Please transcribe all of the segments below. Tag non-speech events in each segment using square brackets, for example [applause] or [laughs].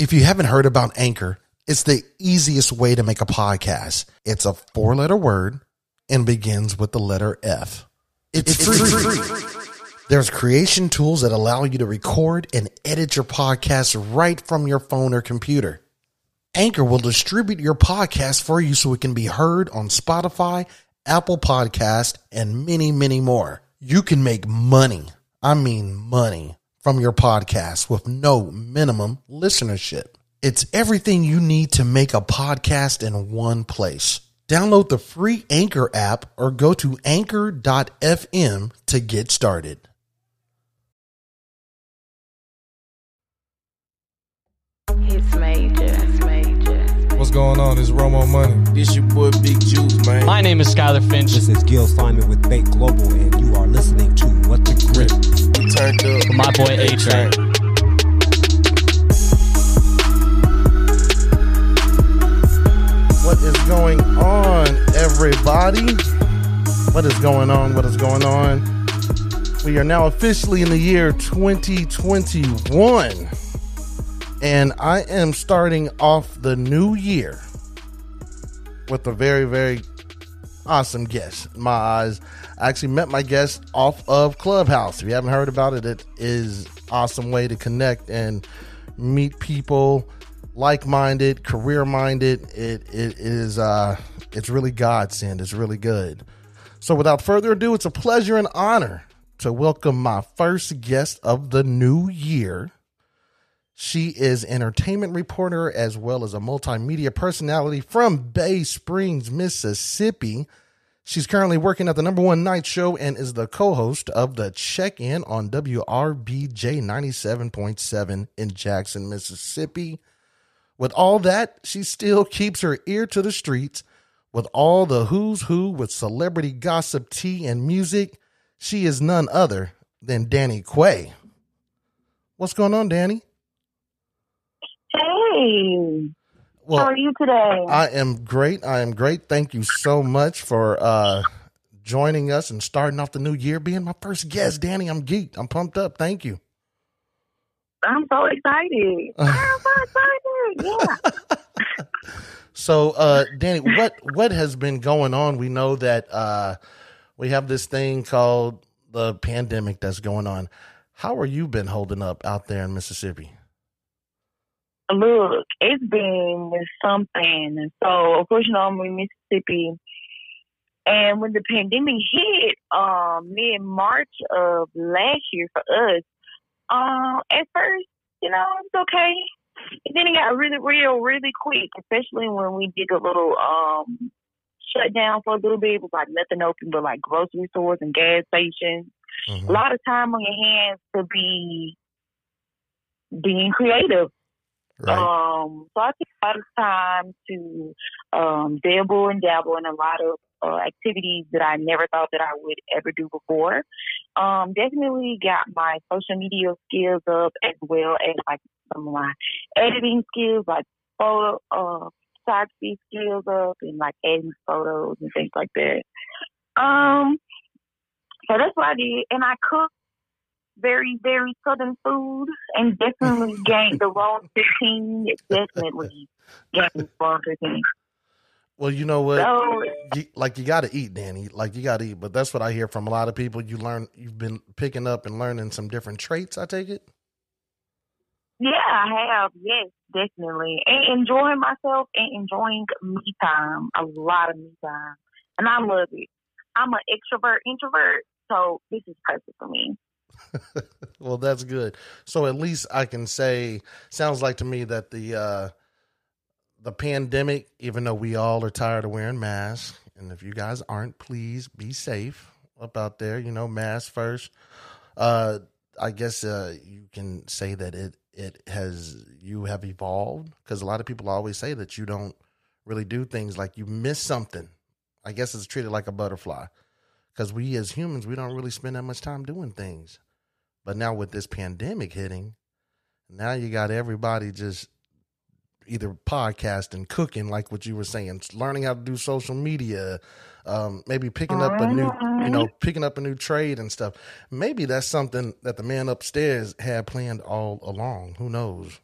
If you haven't heard about Anchor, it's the easiest way to make a podcast. It's a four letter word and begins with the letter F. It's, it's free. free. There's creation tools that allow you to record and edit your podcast right from your phone or computer. Anchor will distribute your podcast for you so it can be heard on Spotify, Apple Podcast, and many, many more. You can make money. I mean money from your podcast with no minimum listenership. It's everything you need to make a podcast in one place. Download the free Anchor app or go to anchor.fm to get started. It's major. It's major. What's going on? It's Romo Money. This your boy Big Juice, man. My name is Skylar Finch. This is Gil Simon with Bake Global, and you are listening to What the Grip. Turned up. With my boy A Train. What is going on, everybody? What is going on? What is going on? We are now officially in the year 2021. And I am starting off the new year with a very, very awesome guest. My eyes, I actually met my guest off of Clubhouse. If you haven't heard about it, it is awesome way to connect and meet people like-minded, career-minded. It it is uh it's really godsend. It's really good. So without further ado, it's a pleasure and honor to welcome my first guest of the new year. She is entertainment reporter as well as a multimedia personality from Bay Springs, Mississippi. She's currently working at the number one night show and is the co-host of the check in on WRBJ 97.7 in Jackson, Mississippi. With all that, she still keeps her ear to the streets with all the who's who with celebrity gossip, tea, and music. She is none other than Danny Quay. What's going on, Danny? Hey. Well, How are you today? I am great. I am great. Thank you so much for uh, joining us and starting off the new year, being my first guest, Danny. I'm geeked. I'm pumped up. Thank you. I'm so excited. [laughs] I'm so excited. Yeah. [laughs] So, uh, Danny, what what has been going on? We know that uh, we have this thing called the pandemic that's going on. How are you been holding up out there in Mississippi? Look, it's been something. So, of course, you know, I'm in Mississippi. And when the pandemic hit, um, mid March of last year for us, um, at first, you know, it was okay. And then it got really real, really quick, especially when we did a little um shutdown for a little bit. It was like nothing open but like grocery stores and gas stations. Mhm. A lot of time on your hands to be being creative. Right. Um, so I took a lot of time to um, dabble and dabble in a lot of uh, activities that I never thought that I would ever do before. Um, definitely got my social media skills up as well as like some of my editing skills, like photo uh, photography skills up and like editing photos and things like that. Um, so that's what I did, and I cooked very, very southern food and definitely [laughs] gained the wrong 15. It definitely gained the wrong 15. well, you know what? So, you, like you got to eat, Danny. Like you got to eat. But that's what I hear from a lot of people. You learn. You've been picking up and learning some different traits. I take it. yeah, I have. Yes, definitely. And enjoying myself and enjoying me time. A lot of me time. And I love it. I'm an extrovert, introvert. So this is perfect for me. Well, that's good. So at least I can say, sounds like to me that the uh, the pandemic, even though we all are tired of wearing masks, and if you guys aren't, please be safe up out there. You know, mask first. Uh, I guess uh, you can say that it it has you have evolved because a lot of people always say that you don't really do things like you miss something. I guess it's treated like a butterfly because we as humans we don't really spend that much time doing things. But now with this pandemic hitting, now you got everybody just either podcasting, cooking, like what you were saying, learning how to do social media, um, maybe picking up a new, you know, picking up a new trade and stuff. Maybe that's something that the man upstairs had planned all along. Who knows?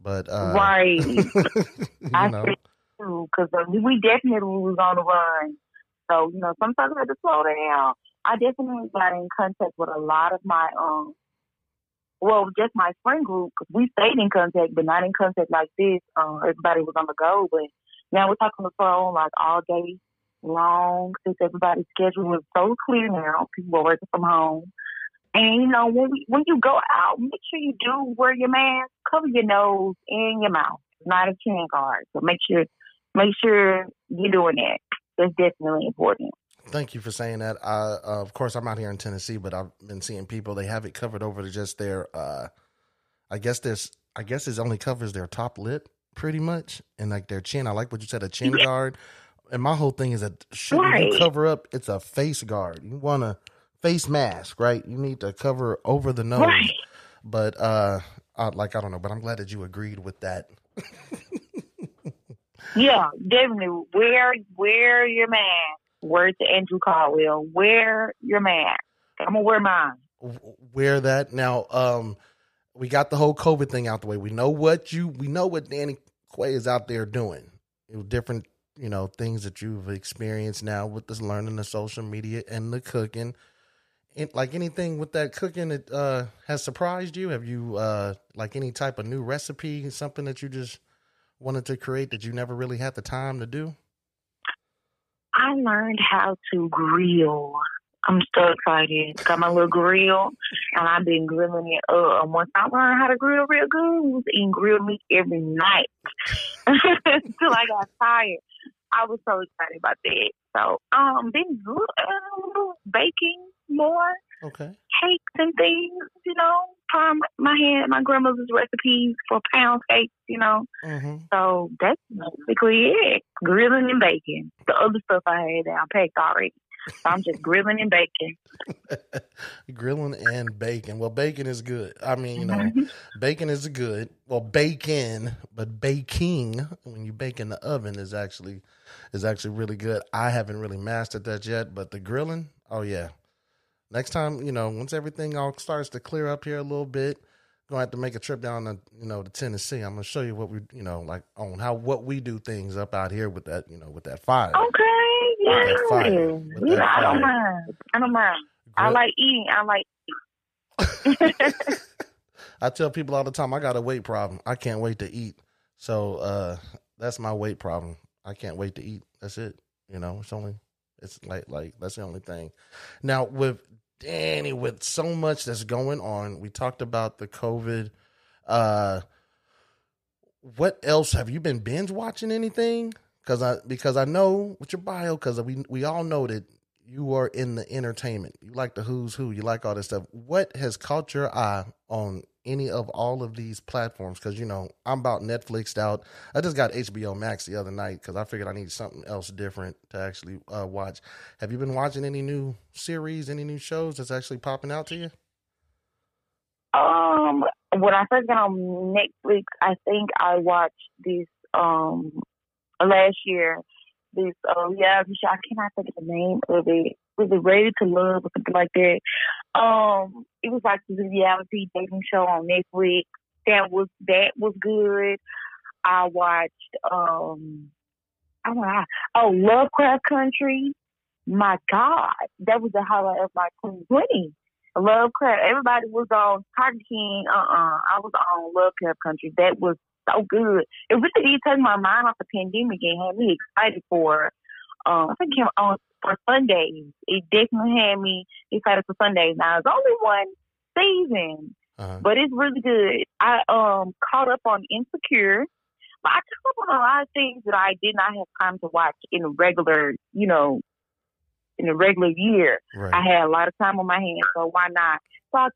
But uh, right. [laughs] I know, think too, because we definitely was on the run. So you know, sometimes I had to slow down. I definitely got in contact with a lot of my um, well, just my friend group because we stayed in contact, but not in contact like this. Um, everybody was on the go, but now we're talking on the phone like all day long since everybody's schedule is so clear now. People are working from home. And you know, when we, when you go out, make sure you do wear your mask, cover your nose and your mouth, not a chin guard. So make sure make sure you're doing that. That's definitely important. Thank you for saying that. Uh, uh, of course, I'm out here in Tennessee, but I've been seeing people they have it covered over to just their. Uh, I guess this. I guess it only covers their top lip, pretty much, and like their chin. I like what you said, a chin Yeah. guard. And my whole thing is that shit when you cover up, it's a face guard. You want a face mask, right? You need to cover over the nose. Right. But uh, uh, like I don't know, but I'm glad that you agreed with that. [laughs] Yeah, definitely. Wear wear your mask. Word to Andrew Caldwell. Wear your mask. I'm gonna wear mine. wear that. Now, um, we got the whole COVID thing out the way. We know what you, we know what Danny Quay is out there doing. Different, you know, things that you've experienced now with this learning the social media and the cooking. And like anything with that cooking, it uh, has surprised you. Have you uh, like any type of new recipe, something that you just wanted to create that you never really had the time to do? I learned how to grill. I'm so excited. Got my little grill, and I've been grilling it up. And once I learned how to grill real good, I was eating grilled meat every night [laughs] until I got tired. I was so excited about that. So, um, been uh, baking more, Okay. cakes and things. You know, trying my hand, my grandmother's recipes for pound cakes. You know, Mm-hmm. so that's basically it. Grilling and baking. The other stuff I had down packed already. So I'm just grilling and baking. [laughs] Grilling and bacon. Well, bacon is good. I mean, you know, Mhm. bacon is good. Well, bacon, but baking when you bake in the oven is actually is actually really good. I haven't really mastered that yet, but the grilling, oh yeah. Next time, you know, once everything all starts to clear up here a little bit, gonna have to make a trip down to you know to Tennessee. I'm gonna show you what we you know like on how what we do things up out here with that you know with that fire. Okay, yeah. that fire. Yeah, I don't mind. I don't mind. I like eating. I like Eating. [laughs] [laughs] I tell people all the time I got a weight problem. I can't wait to eat. So uh that's my weight problem. I can't wait to eat. That's it. You know, it's only it's like like that's the only thing. Now with Danny, with so much that's going on, we talked about the COVID. Uh what else have you been binge watching anything? Cause I because I know with your bio, because we we all know that you are in the entertainment. You like the who's who. You like all this stuff. What has caught your eye on any of all of these platforms? Because you know I'm about Netflixed out. I just got HBO Max the other night because I figured I need something else different to actually uh, watch. Have you been watching any new series, any new shows that's actually popping out to you? Um, when I first got on Netflix, I think I watched this um last year. This uh yeah. I cannot think of the name of it. Was it Ready to Love or something like that? Um, it was like this reality dating show on Netflix. That was that was good. I watched um, I don't know. Oh, Lovecraft Country. My God, that was the highlight of my 2020. Lovecraft. Everybody was on Tiger King. Uh uh I was on Lovecraft Country. That was so good. It really did take my mind off the pandemic and had me excited for. Um, I think it came on for Sundays. It definitely had me excited for Sundays. Now it's only one season, Uh-huh. but it's really good. I um caught up on Insecure. But I caught up on a lot of things that I did not have time to watch in a regular, you know, in a regular year. Right. I had a lot of time on my hands, so why not? So I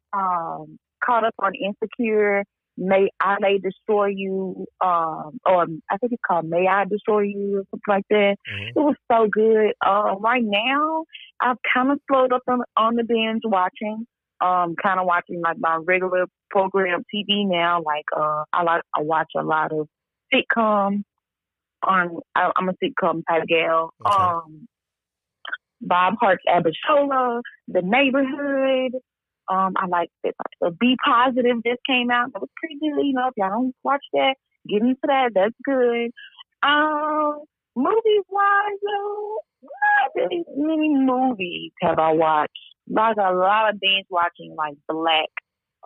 um, caught up on Insecure. May I May Destroy You, um, or I think it's called May I Destroy You or something like that. Mhm. It was so good. Um, right now, I've kind of slowed up on, on the binge watching. Um, kind of watching like my regular program TV now. Like uh, I like I watch a lot of sitcom. On I, I'm a sitcom type gal. Okay. Um, Bob Hearts Abishola, The Neighborhood. Um, I like that. The B Positive just came out. That was pretty good. You know, if y'all don't watch that, get into that. That's good. Um, movies wise, though, not really many movies have I watched. Like a lot of binge watching, like black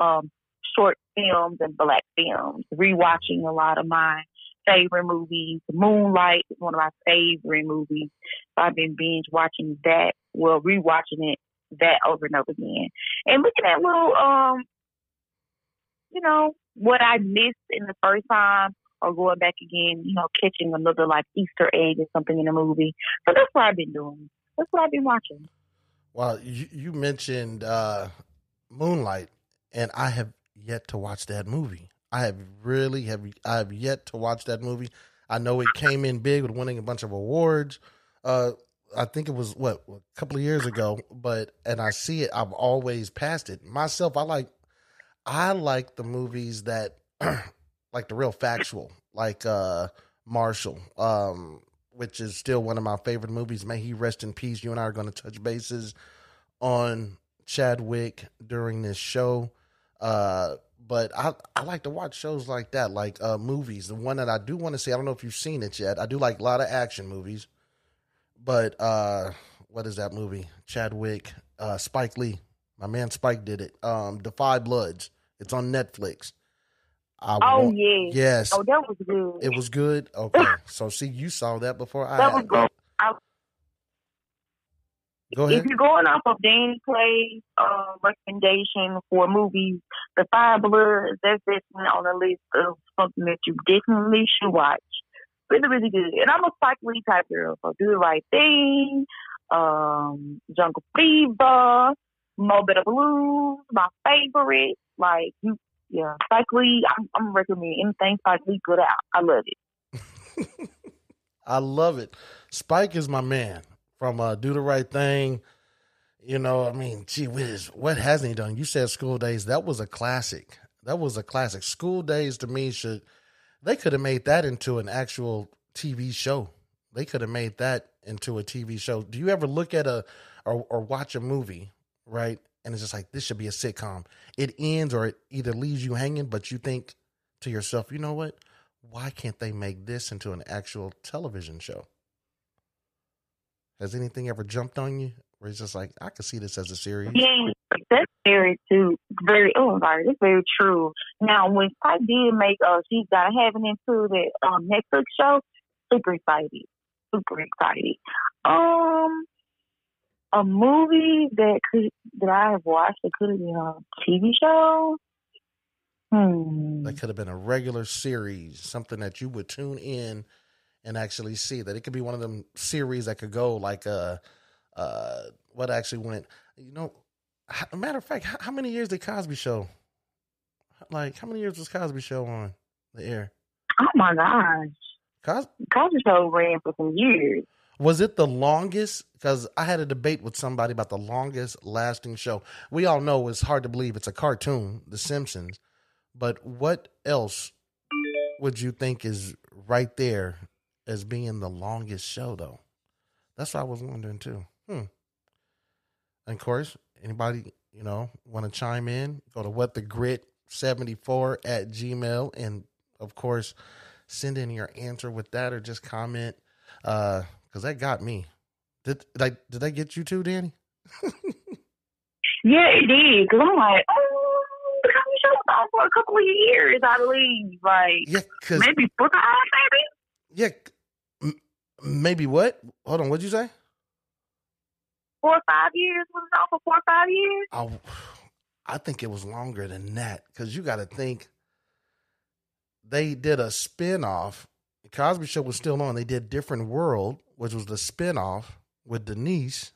um short films and black films. Rewatching a lot of my favorite movies. Moonlight is one of my favorite movies. So I've been binge watching that. Well, rewatching it that over and over again, and looking at little um, you know, what I missed in the first time. Or going back again, you know, catching another like Easter egg or something in a movie. So that's what I've been doing. That's what I've been watching. Well, you, you mentioned uh, Moonlight, and I have yet to watch that movie. I have really have I have yet to watch that movie. I know it came in big with winning a bunch of awards. Uh, I think it was what a couple of years ago, but and I see it. I've always passed it myself. I like I like the movies that [clears throat] like the real factual, like uh Marshall, um, which is still one of my favorite movies. May he rest in peace. You and I are going to touch bases on Chadwick during this show. Uh, but I, I like to watch shows like that, like uh, movies. The one that I do want to see, I don't know if you've seen it yet. I do like a lot of action movies. But uh, what is that movie? Chadwick, uh, Spike Lee. My man Spike did it. Um, Da 5 Bloods. It's on Netflix. I Oh want- yeah. Yes. Oh, that was good. It was good. Okay. [laughs] So see, you saw that before I. that was good. I, Go if you're going off of Danny Clay's uh, recommendation for movies, The Five Bloods, that's definitely on the list of something that you definitely should watch. Really, really good. And I'm a Spike Lee type girl, so Do the Right Thing, um, Jungle Fever, Mo Better Blues, my favorite. Like you, yeah, Spike Lee. I'm, I'm recommending anything Spike Lee put out. I love it. [laughs] I love it. Spike is my man from uh, Do the Right Thing. You know, I mean, gee whiz, what hasn't he done? You said School Daze. That was a classic. That was a classic. School Daze to me should they could have made that into an actual TV show. They could have made that into a TV show. Do you ever look at a or, or watch a movie, right? And it's just like this should be a sitcom. It ends or it either leaves you hanging, but you think to yourself, you know what? Why can't they make this into an actual television show? Has anything ever jumped on you where it's just like, I could see this as a series? Yeah, that's very too very oh sorry, that's very true. Now when Spike did make uh She's Gotta Have It into the um Netflix show, super excited. Super excited. Um a movie that could that I have watched that could have been a TV show. Hmm. That could have been a regular series, something that you would tune in and actually see. That it could be one of them series that could go like uh uh what actually went. You know, matter of fact, how, how many years did Cosby Show? Like how many years was Cosby Show on the air? Oh my gosh. Cos- Cosby Show ran for some years. Was it the longest? Because I had a debate with somebody about the longest lasting show. We all know it's hard to believe it's a cartoon, The Simpsons. But what else would you think is right there as being the longest show, though? That's what I was wondering too. Hmm. And of course, anybody you know want to chime in? Go to what the grit seventy four at Gmail, and of course, send in your answer with that, or just comment. Uh, because that got me. Did like did that get you too, Danny? [laughs] Yeah, it did. Because I'm like, oh, the Cosby Show was on for a couple of years, I believe. Like, Yeah, maybe four times, maybe? yeah, m- maybe what? Hold on, what'd you say? Four or five years? Was it on for four or five years? I, I think it was longer than that because you got to think they did a spin off. Cosby Show was still on. They did Different World, which was the spin off with Denise,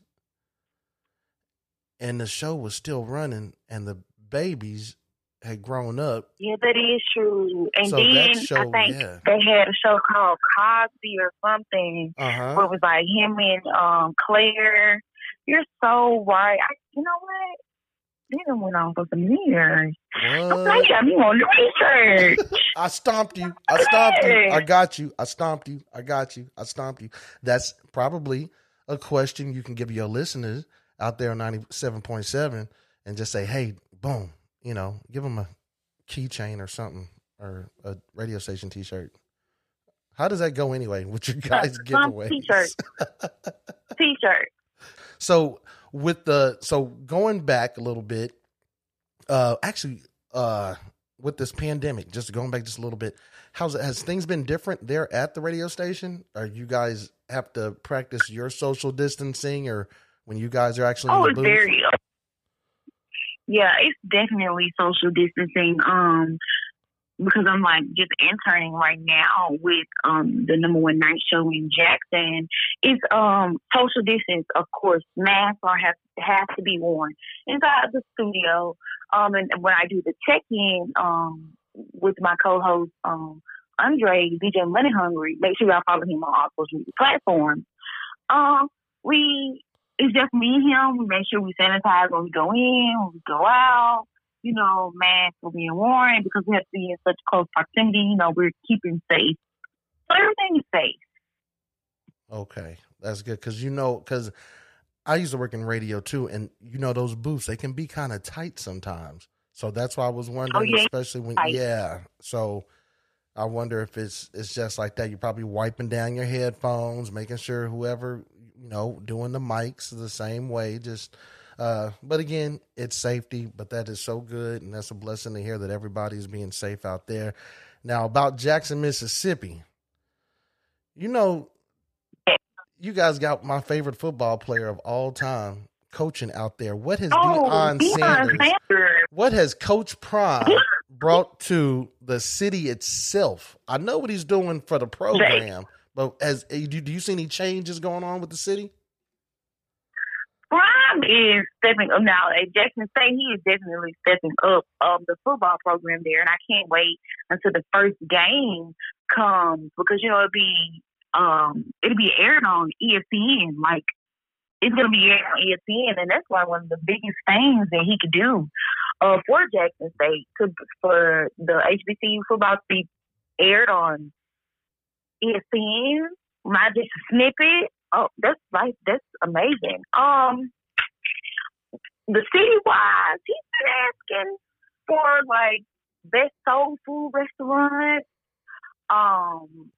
and the show was still running, and the babies had grown up. Yeah, that is true. And So then show, I think yeah. they had a show called Cosby or something Uh huh. where it was like him and um Claire. You're so right. I, you know what? Then went on for some years. I'm like, me on the research. [laughs] I stomped you. I stomped you. I got you. I stomped you. I got you. I stomped you. That's probably a question you can give your listeners out there on 97.7 and just say, "Hey, boom," you know, give them a keychain or something or a radio station T-shirt. How does that go anyway with your guys' giveaways? T-shirt. [laughs] T-shirt. So with the so going back a little bit, uh, actually, uh, with this pandemic, just going back just a little bit, how's it? Has things been different there at the radio station? Are you guys have to practice your social distancing, or when you guys are actually Oh, in the booth? very. Yeah, it's definitely social distancing. Um, because I'm like just interning right now with um the number one night show in Jackson. It's um social distance, of course. Masks are have have to be worn inside the studio. Um, and when I do the check in um with my co-host um Andre DJ Money Hungry, make sure y'all follow him on all social media platforms. Um, we it's just me and him. We make sure we sanitize when we go in, when we go out. You know, masks are being worn because we have to be in such close proximity. You know, we're keeping safe. So everything is safe. Okay, that's good because you know because I used to work in radio too, and you know those booths they can be kind of tight sometimes. So that's why I was oh, wondering, Oh, yeah, especially when tight. yeah. So I wonder if it's it's just like that. You're probably wiping down your headphones, making sure whoever you know doing the mics the same way. Just uh, but again, it's safety. But that is so good, and that's a blessing to hear that everybody's being safe out there. Now about Jackson, Mississippi, you know you guys got my favorite football player of all time coaching out there. What has Oh, Deion Sanders? Sanders. What has Coach Prime brought to the city itself? I know what he's doing for the program, but as do you see any changes going on with the city? Prime is stepping up now. Jackson State, he is definitely stepping up um, the football program there, and I can't wait until the first game comes because you know it'll be um it'll be aired on ESPN. Like it's gonna be aired on ESPN, and that's why one of the biggest things that he could do uh, for Jackson State to for the HBCU football to be aired on ESPN, not just a snippet. Oh, that's like that's amazing. Um, the city wise, he's been asking for like best soul food restaurant. Um,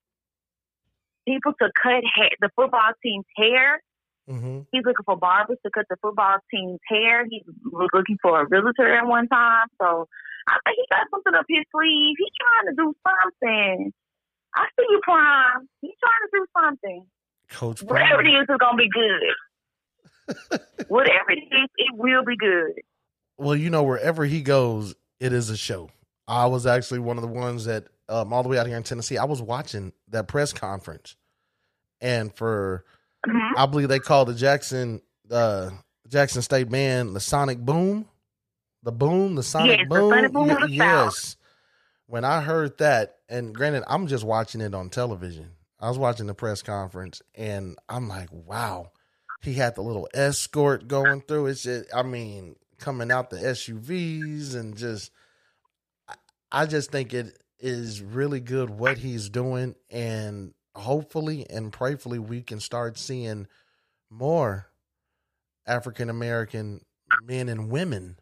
people to cut hair, the football team's hair. Mm-hmm. He's looking for barbers to cut the football team's hair. He was looking for a realtor at one time. So I think he got something up his sleeve. He's trying to do something. I see you, Prime. He's trying to do something. Coach Whatever Prime. it is, it's gonna be good. [laughs] Whatever it is, it will be good. Well, you know, wherever he goes, it is a show. I was actually one of the ones that, um, all the way out here in Tennessee, I was watching that press conference, and for Mhm. I believe they called the Jackson uh, Jackson State band the Sonic Boom, the Boom, the Sonic Yes, Boom. Sonic Boom the yes. When I heard that, and granted, I'm just watching it on television. I was watching the press conference, and I'm like, wow. He had the little escort going through. It's just, I mean, coming out the SUVs and just, I- just think it is really good what he's doing, and hopefully and prayerfully we can start seeing more African American men and women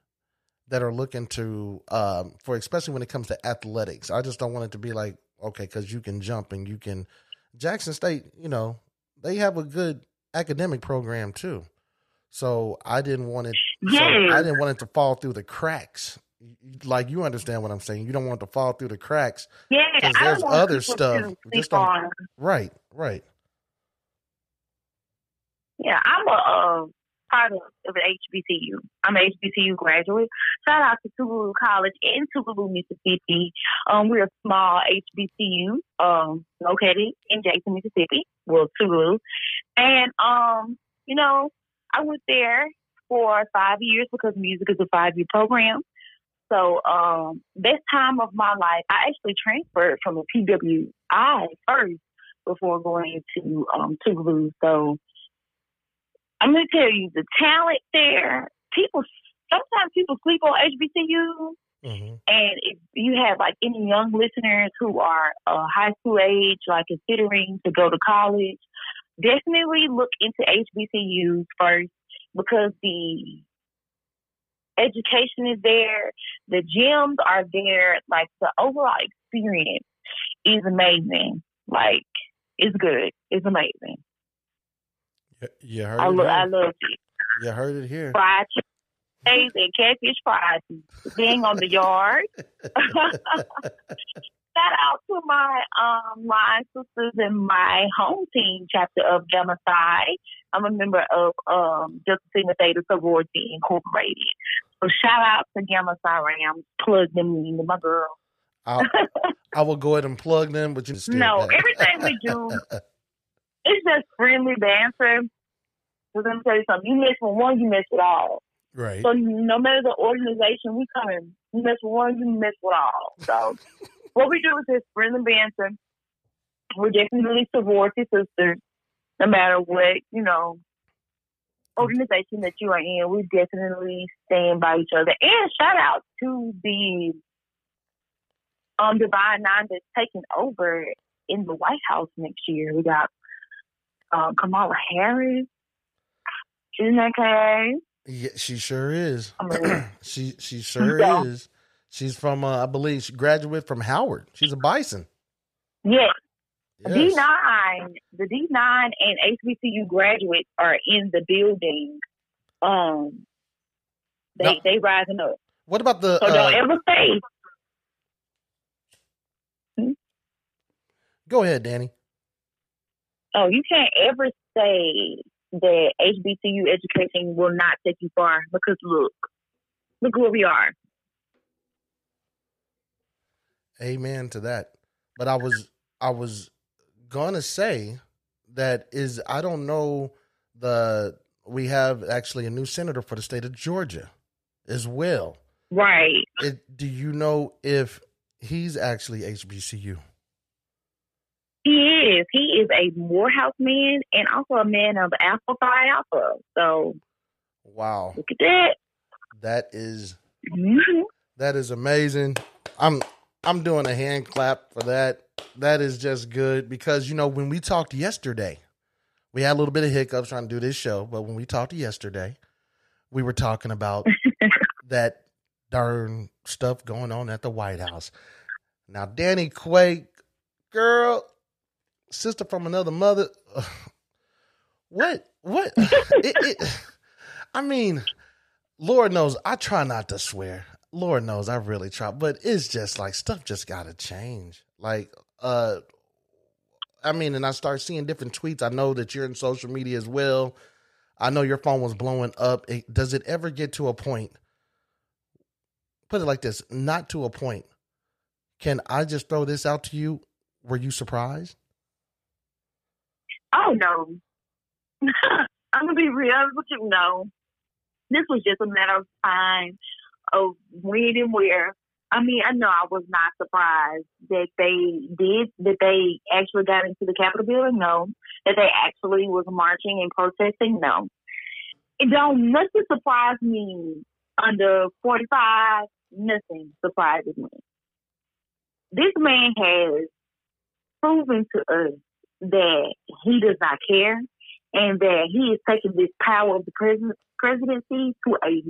that are looking to um, for especially when it comes to athletics. I just don't want it to be like okay because you can jump and you can. Jackson State, you know, they have a good academic program too. So I didn't want it. So I didn't want it to fall through the cracks. Like you understand what I'm saying. You don't want it to fall through the cracks. Yeah, there's other stuff. Just on. Right, right. Yeah, I'm a uh, part of, HBCU. I'm an HBCU graduate. Shout out to Tougaloo College in Tougaloo, Mississippi. Um, we're a small HBCU um, located in Jackson, Mississippi. Well, Tougaloo. And, um, you know, I went there for five years because music is a five-year program. So, um, best time of my life, I actually transferred from a PWI first before going into um, Tougaloo. So, I'm gonna tell you the talent there. People sometimes people sleep on HBCU, hmm and if you have like any young listeners who are uh, high school age, like considering to go to college, definitely look into HBCUs first because the education is there. The gyms are there. Like the overall experience is amazing. Like it's good. It's amazing. You- heard I, it lo- here. I love it. You heard it here. Fried chicken and catfish fries being on the yard. [laughs] Shout out to my um line sisters in my home team chapter of Gamma Psi. I'm a member of um Delta Sigma Theta Sorority Incorporated. So shout out to Gamma Psi Rams. Plug them in, my girl. I'll, I will go ahead and plug them, but you No, everything we do [laughs] It's just friendly banter. We're gonna tell you something. You miss with one, you miss with all. right. So no matter the organization we come in, you miss with one, you miss with all. So [laughs] what we do is just friendly banter. We're definitely sorority sisters, no matter what, you know, organization that you are in, we definitely stand by each other. And shout out to the um Divine Nine that's taking over in the White House next year. We got um, Kamala Harris. Isn't that okay? Yeah, she sure is. [clears throat] She she sure Yeah. is. She's from uh, I believe she graduated from Howard. She's a Bison. Yes. Yes. D nine, the D nine and HBCU graduates are in the building. Um, they Now- they rising up. What about the? So don't Uh, ever say go ahead, Danny. oh you can't ever say that HBCU education will not take you far because look, look where we are. Amen to that. But I was I was gonna say that is I don't know the we have actually a new senator for the state of Georgia as well. Right. It, do you know if he's actually HBCU? He is. He is a Morehouse man and also a man of Alpha Phi Alpha. So Wow, look at that. that is Mhm. That is amazing. I'm I'm doing a hand clap for that. That is just good because you know when we talked yesterday, we had a little bit of hiccups trying to do this show, but when we talked yesterday, we were talking about [laughs] that darn stuff going on at the White House. Now, Danny Quake, girl, sister from another mother. [sighs] What? What? [laughs] it, it, I mean, Lord knows I try not to swear. Lord knows I really try, but it's just like stuff just got to change. Like, uh, I mean, and I start seeing different tweets. I know that you're in social media as well. I know your phone was blowing up. It, does it ever get to a point? Put it like this: not to a point. Can I just throw this out to you? Were you surprised? Oh no. [laughs] I'm gonna be real with you. No, this was just a matter of time of when and where. I mean, I know I was not surprised that they did that they actually got into the Capitol building. No, that they actually was marching and protesting. No, it don't nothing surprise me under 45. Nothing surprises me. This man has proven to us that he does not care and that he is taking this power of the president, presidency to a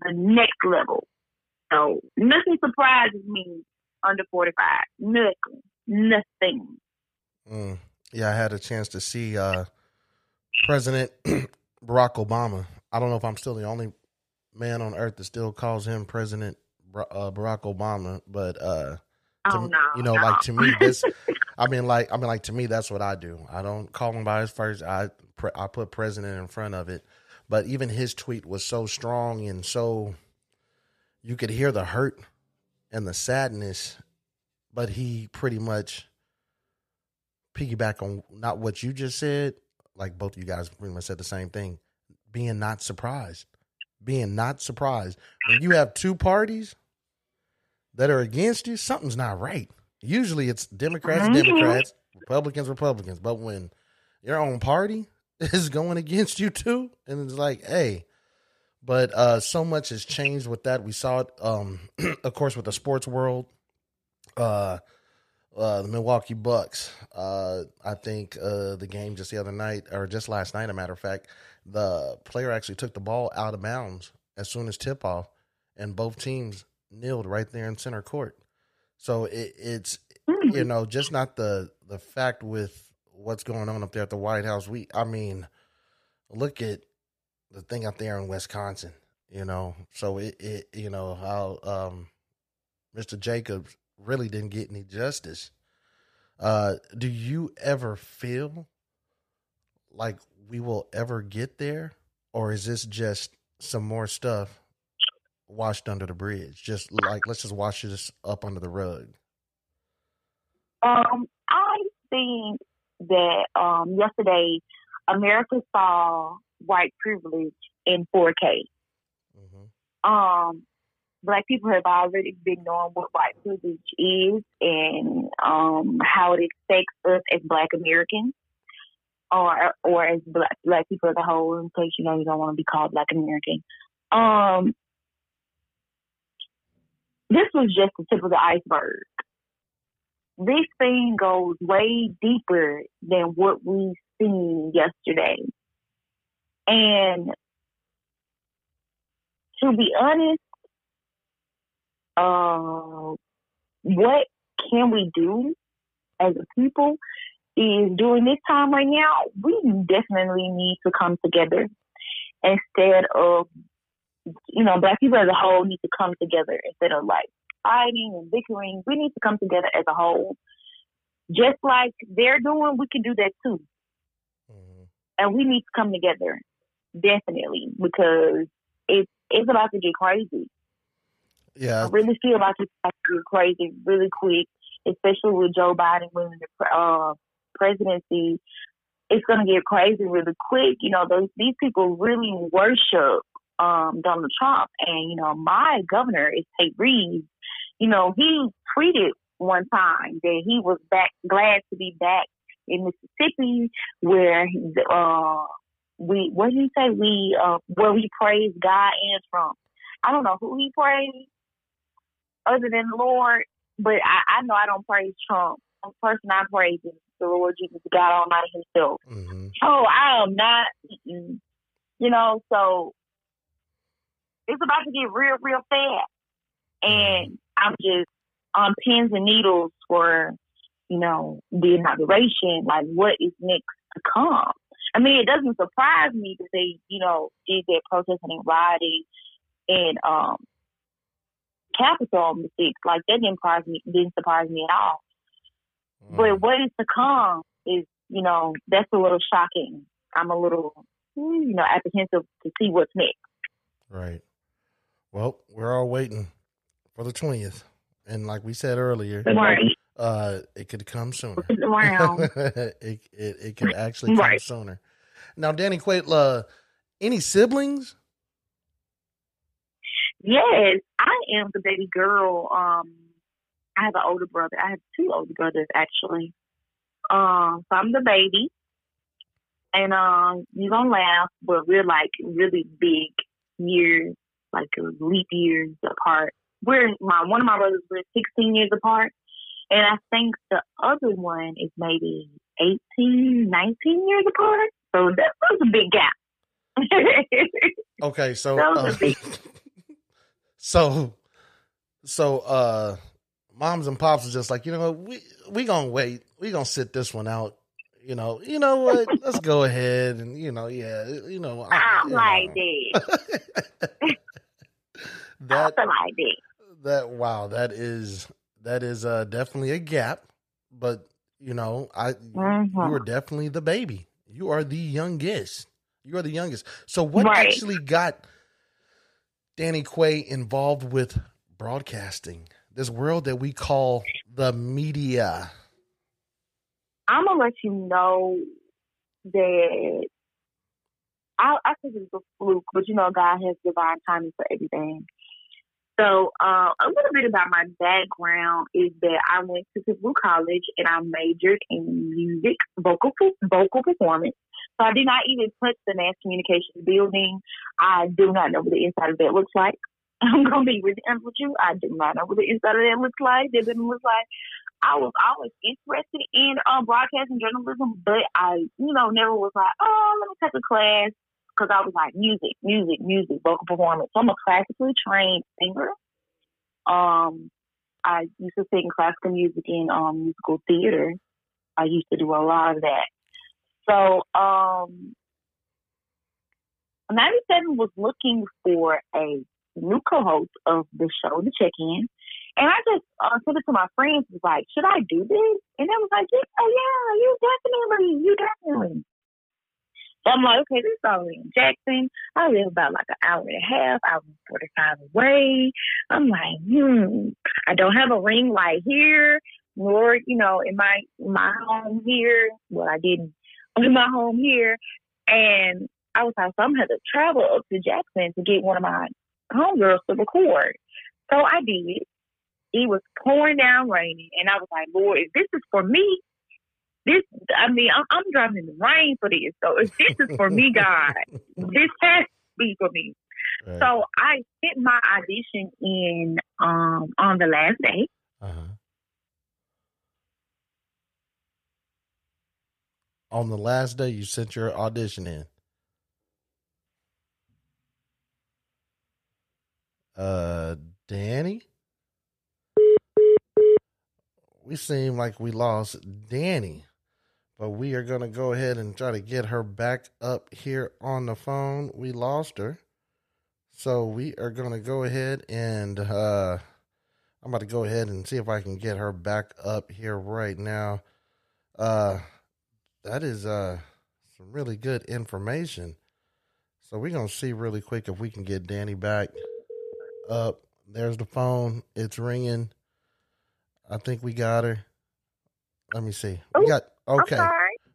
the next level. So nothing surprises me under 45. Nothing. Nothing. Mm. Yeah, I had a chance to see uh, President [clears throat] Barack Obama. I don't know if I'm still the only man on earth that still calls him President uh, Barack Obama, but uh, Oh no. you know, no. like to me, this. [laughs] I mean, like I mean, like to me, that's what I do. I don't call him by his first. I pre- I put president in front of it, but even his tweet was so strong and so you could hear the hurt and the sadness, but he pretty much piggyback on not what you just said. Like both of you guys pretty much said the same thing. Being not surprised, being not surprised when you have two parties that are against you, something's not right. Usually it's Democrats, Mhm. Democrats, Republicans, Republicans. But when your own party [laughs] is going against you too, and it's like, hey, but uh so much has changed with that. We saw it, um, [clears throat] of course, with the sports world. Uh uh, the Milwaukee Bucks. Uh, I think uh, the game just the other night, or just last night, a matter of fact, the player actually took the ball out of bounds as soon as tip off, and both teams kneeled right there in center court. So it, it's Mhm. you know just not the the fact with what's going on up there at the White House. We I mean, look at the thing up there in Wisconsin. You know, so it, it you know how um, Mr. Jacobs really didn't get any justice. Uh, do you ever feel like we will ever get there, or is this just some more stuff washed under the bridge? Just like let's just wash this up under the rug. Um, I think that um, yesterday America saw white privilege in 4K. hmm Um, black people have already been knowing what white privilege is and um, how it affects us as black Americans. Or, or as black, black people as a whole, in case you know you don't want to be called black American. Um, this was just the tip of the iceberg. This thing goes way deeper than what we seen yesterday. And to be honest, uh, what can we do as a people is during this time right now, we definitely need to come together instead of, you know, black people as a whole need to come together instead of like fighting and bickering. We need to come together as a whole. Just like they're doing, we can do that too. hmm And we need to come together, definitely, because it's it's about to get crazy. Yeah, I really feel like it's about to get crazy really quick, especially with Joe Biden winning the uh, presidency. It's going to get crazy really quick. You know, those these people really worship um, Donald Trump, and you know, my governor is Tate Reeves. You know, he tweeted one time that he was back, glad to be back in Mississippi, where uh, we what did he say? We uh, where we praise God and Trump. I don't know who he praised other than the Lord, but I, I know I don't praise Trump. The person I praise is the Lord Jesus, God Almighty Himself. hmm Oh, I am not, you know. So it's about to get real, real fast, and I'm just on pins and needles for, you know, the inauguration. Like, what is next to come? I mean, it doesn't surprise me that they, you know, did their protesting and rioting and um Capitol on the sixth. Like that didn't surprise me didn't surprise me at all. Mm. But what is to come is, you know, that's a little shocking. I'm a little, you know, apprehensive to see what's next. Right. Well, we're all waiting for the twentieth, and like we said earlier, Right. uh, it could come sooner. [laughs] It, it it could actually come Right. sooner. Now, Danny Quaid, uh, any siblings? yes, I am the baby girl. Um, I have an older brother. I have two older brothers actually. Um, so I'm the baby, and um, you're gonna laugh, but we're like really big years, like leap years apart. We're my one of my brothers. We're 16 years apart, and I think the other one is maybe 18, 19 years apart. So that was a big gap. [laughs] Okay, so That was a uh, big- [laughs] so so uh, moms and pops are just like you know we we gonna wait, we gonna sit this one out. You know, you know what? Let's go ahead and you know, yeah, you know, I'm like that. [laughs] that I'm that. that wow that is that is uh definitely a gap but you know i you Mhm. are definitely the baby you are the youngest you are the youngest so what Right. actually got danny quay involved with broadcasting this world that we call the media I'm gonna let you know that I, I think it's a fluke, but you know, God has divine timing for everything. So, uh, a little bit about my background is that I went to Pittsburgh College and I majored in music, vocal, vocal performance. So I did not even touch the mass communications building. I do not know what the inside of that looks like. [laughs] I'm gonna be really honest with you. I do not know what the inside of that looks like. That doesn't look like. I was always interested in um, broadcasting journalism, but I, you know, never was like, oh, let me take a class. Because I was like music, music, music, vocal performance. So I'm a classically trained singer. Um, I used to sing classical music in um, musical theater. I used to do a lot of that. So, um, 97 was looking for a new co-host of the show, The Check-In. And I just uh, said it to my friends, was like, should I do this? And they was like, yeah, oh yeah, you definitely, you definitely. So I'm like, okay, this is all in Jackson. I live about like an hour and a half, hour and 45 away. I'm like, hmm, I don't have a ring light here, nor, you know, in my, my home here. Well, I didn't [laughs] in my home here. And I was like, so I'm going to travel up to Jackson to get one of my homegirls to record. So I did. It was pouring down raining, and I was like, Lord, if this is for me, this, I mean, I'm, I'm driving in the rain for this. So if this is for me, God, [laughs] this has to be for me. Right. So I sent my audition in um, on the last day. Uh-huh. On the last day, you sent your audition in. Uh, Danny? We seem like we lost Danny, but we are going to go ahead and try to get her back up here on the phone. We lost her. So we are going to go ahead and uh, I'm about to go ahead and see if I can get her back up here right now. Uh, that is uh some really good information. So we're gonna see really quick if we can get Danny back up. There's the phone. It's ringing. I think we got her. Let me see. We Oh, got okay.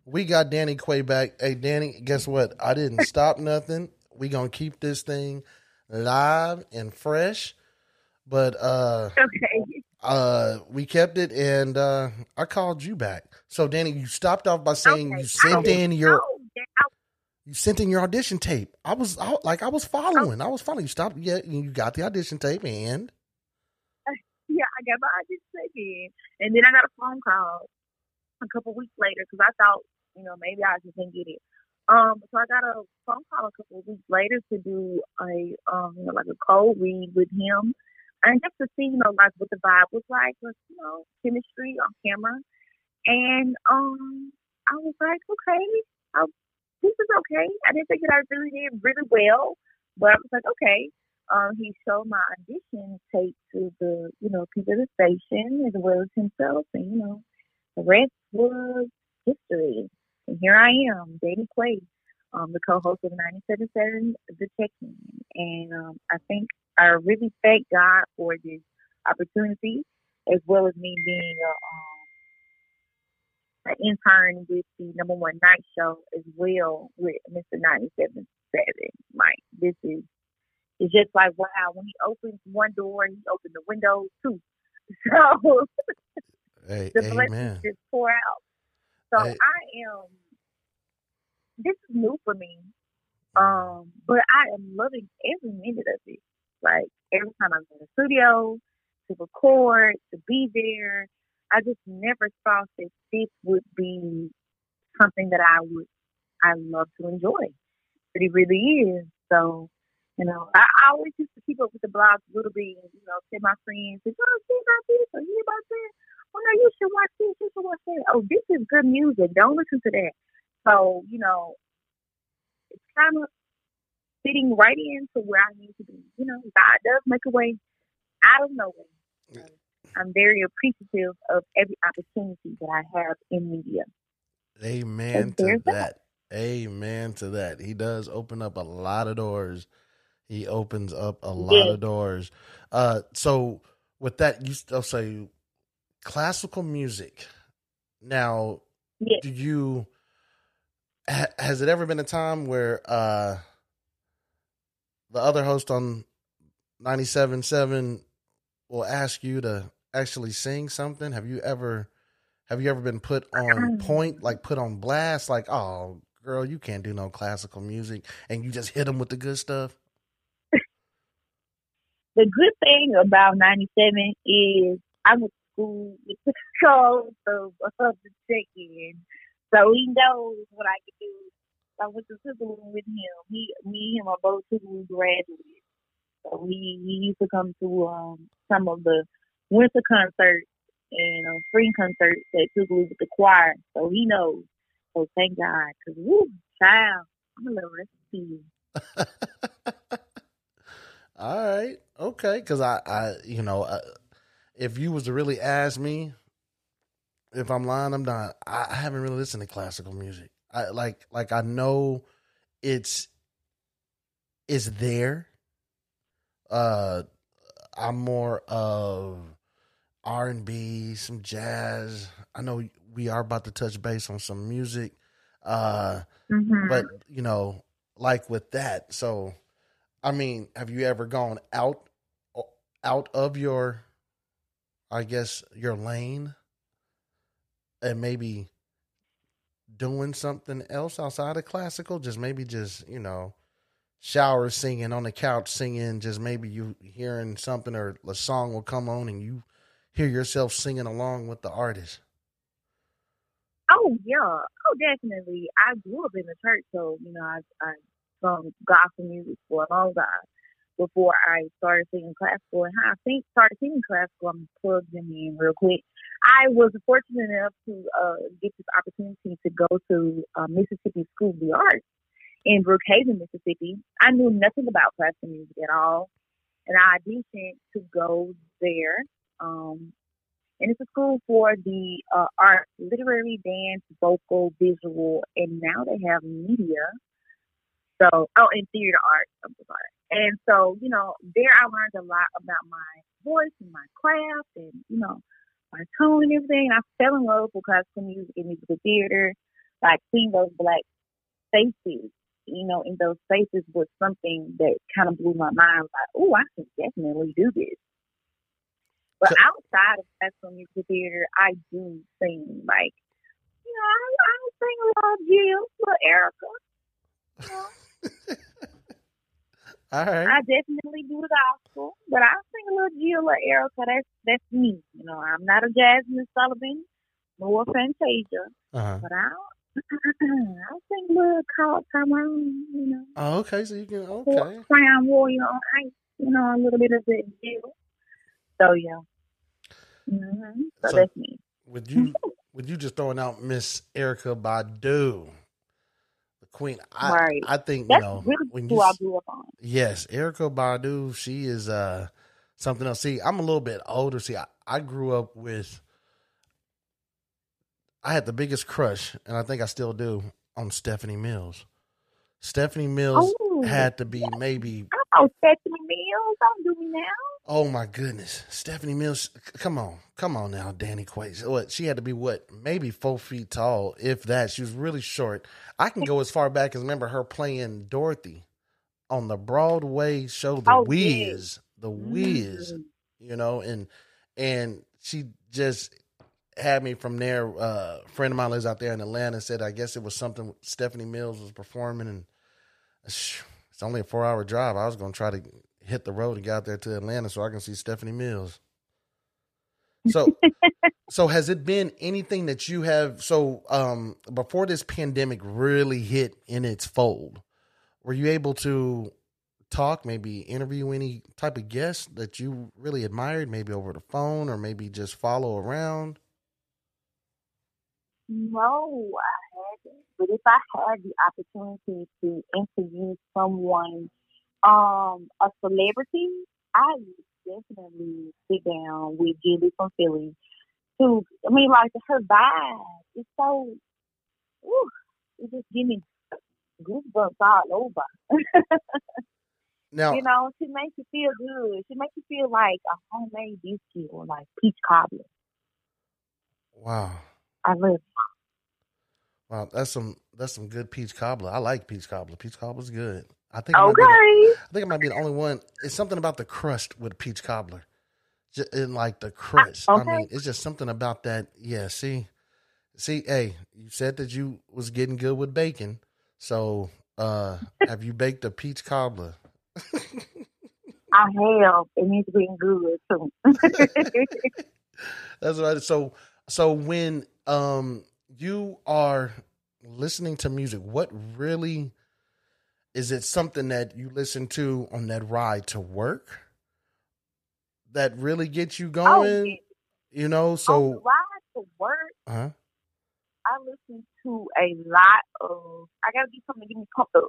We got Danny Quay back. Hey Danny, guess what? I didn't [laughs] stop nothing. We gonna keep this thing live and fresh. But uh Okay. uh we kept it and uh I called you back. So Danny, you stopped off by saying Okay. you sent in your know that I you sent in your audition tape. I was I, like I was following. I was following. You stopped yeah, you got the audition tape and [laughs] yeah, I got my audition tape in, and then I got a phone call a couple weeks later because I thought, you know, maybe I just didn't get it. Um, so I got a phone call a couple of weeks later to do a, um, you know, like a cold read with him, and just to see, you know, like what the vibe was like, was, you know, chemistry on camera, and um, I was like, okay, I, this is okay. I didn't think that I really did really well, but I was like, okay. Um, he showed my audition tape to the, you know, people at the station as well as himself, and you know, the rest was history. And here I am, Danny Quay, um, the co-host of 97.7 The Check-In. And um, I think I really thank God for this opportunity, as well as me being a, um, an intern with the number one night show as well with Mr. 97.7 Mike. This is it's just like wow, when he opens one door, and he opens the window too. [laughs] So hey, the blessings just pour out. So Hey. I am. This is new for me, um, but I am loving every minute of it. Like every time I'm in the studio to record, to be there, I just never thought that this would be something that I would I love to enjoy. But it really is. So, you know, I, I always used to keep up with the blogs a little bit and, you know, tell my friends, did y'all see about this or hear about that? Oh no, you should watch this, you should watch that. Oh, this is good music. Don't listen to that. So, you know, it's kind of fitting right into where I need to be. You know, God does make a way out of no way. So I'm very appreciative of every opportunity that I have in media. Amen to there's that. Amen to that. He does open up a lot of doors. He opens up a lot of doors. Uh, so with that, you still say classical music. Now, Yes. do you ha, has it ever been a time where uh the other host on 97.7 will ask you to actually sing something have you ever have you ever been put on point like put on blast like oh girl you can't do no classical music and you just hit them with the good stuff [laughs] the good thing about 97 is I went to school with the control of, of the check-in. So he knows what I can do I went to Tougaloo with him. He, me and him are both Tougaloo graduates. So he, he used to come to um some of the winter concerts and um, spring concerts at Tougaloo with the choir. So he knows. So thank God, cause woo, child, I'm a little rusty. [laughs] All right, okay. Because I, I, you know, uh, if you was to really ask me if I'm lying, I'm not. I, haven't really listened to classical music. I like, like I know it's it's there. Uh, I'm more of R and B, some jazz. I know we are about to touch base on some music. Uh, Mm-hmm. but you know, like with that, so I mean, have you ever gone out out of your I guess your lane and maybe doing something else outside of classical, just maybe just, you know, shower singing on the couch singing, just maybe you hearing something or a song will come on and you hear yourself singing along with the artist. Oh yeah, oh definitely. I grew up in the church, so you know I I sung gospel music for a long time before I started singing classical. And how I think started singing classical, I'm plugged in real quick. I was fortunate enough to uh, get this opportunity to go to uh, Mississippi School of the Arts in Brookhaven, Mississippi. I knew nothing about classical music at all, and I auditioned to go there. Um, and it's a school for the uh, art, literary, dance, vocal, visual, and now they have media. So, oh, and theater arts. I'm so sorry. And so, you know, there I learned a lot about my voice and my craft, and you know, my tone and everything. And I fell in love with classical music and musical theater. Like seeing those black faces, you know, in those faces was something that kind of blew my mind. Like, oh, I can definitely do this. But So- outside of classical music theater, I do sing like, you know, I, I sing a little Jill, little Erykah. You know, [laughs] All right. I definitely do the gospel, but I sing a little Jill or Erykah. That's that's me. You know, I'm not a Jazmine Sullivan nor Fantasia, Uh-huh. but I [clears throat] I sing a little Carl Tyrone. You know, Oh, okay. So you can okay. Crown Warrior on ice. You know, a little bit of that Jill. So yeah. hmm So, So- that's me. Would you would you just throwing out Miss Erykah Badu, queen. I Right. I think you know really when who you I grew up on. Yes, Erykah Badu, she is uh something else. See, I'm a little bit older. See, I, I grew up with I had the biggest crush, and I think I still do, on Stephanie Mills. Stephanie Mills Oh. had to be maybe Oh, Stephanie Mills, don't do me now. oh my goodness. Stephanie Mills come on. Come on now, Danny Quaid. What she had to be what, maybe four feet tall, if that. She was really short. I can go as far back as remember her playing Dorothy on the Broadway show The Oh, Wiz. The Wiz. Mm. you know, and and she just had me from there. Uh, a friend of mine lives out there in Atlanta. Said I guess it was something Stephanie Mills was performing, and it's only a four hour drive. I was going to try to hit the road and get out there to Atlanta so I can see Stephanie Mills. So, [laughs] so has it been anything that you have? So, um, before this pandemic really hit in its fold, were you able to talk, maybe interview any type of guest that you really admired, maybe over the phone or maybe just follow around? No, I haven't. But if I had the opportunity to interview someone, um, a celebrity, I would definitely sit down with Jilly from Philly. To, I mean, like her vibe is so, ooh, it just give me goosebumps all over. [laughs] Now, you know, she makes you feel good. She makes you feel like a homemade biscuit or like peach cobbler. wow, I love. wow, that's some that's some good peach cobbler. I like peach cobbler. Peach cobbler's good. I think. it might be Okay. the- I think it might be the only one. It's something about the crust with peach cobbler, just in like the crust. I mean, it's just something about that. Yeah. See, see. Hey, you said that you was getting good with bacon. So, uh, [laughs] have you baked a peach cobbler? [laughs] I have, and it's been good too. [laughs] That's right. So, so when um you are listening to music, what really is it something that you listen to on that ride to work that really gets you Oh, going? yeah. You know, so ride to work, huh? I listen to a lot of. I gotta do something to get me pumped up.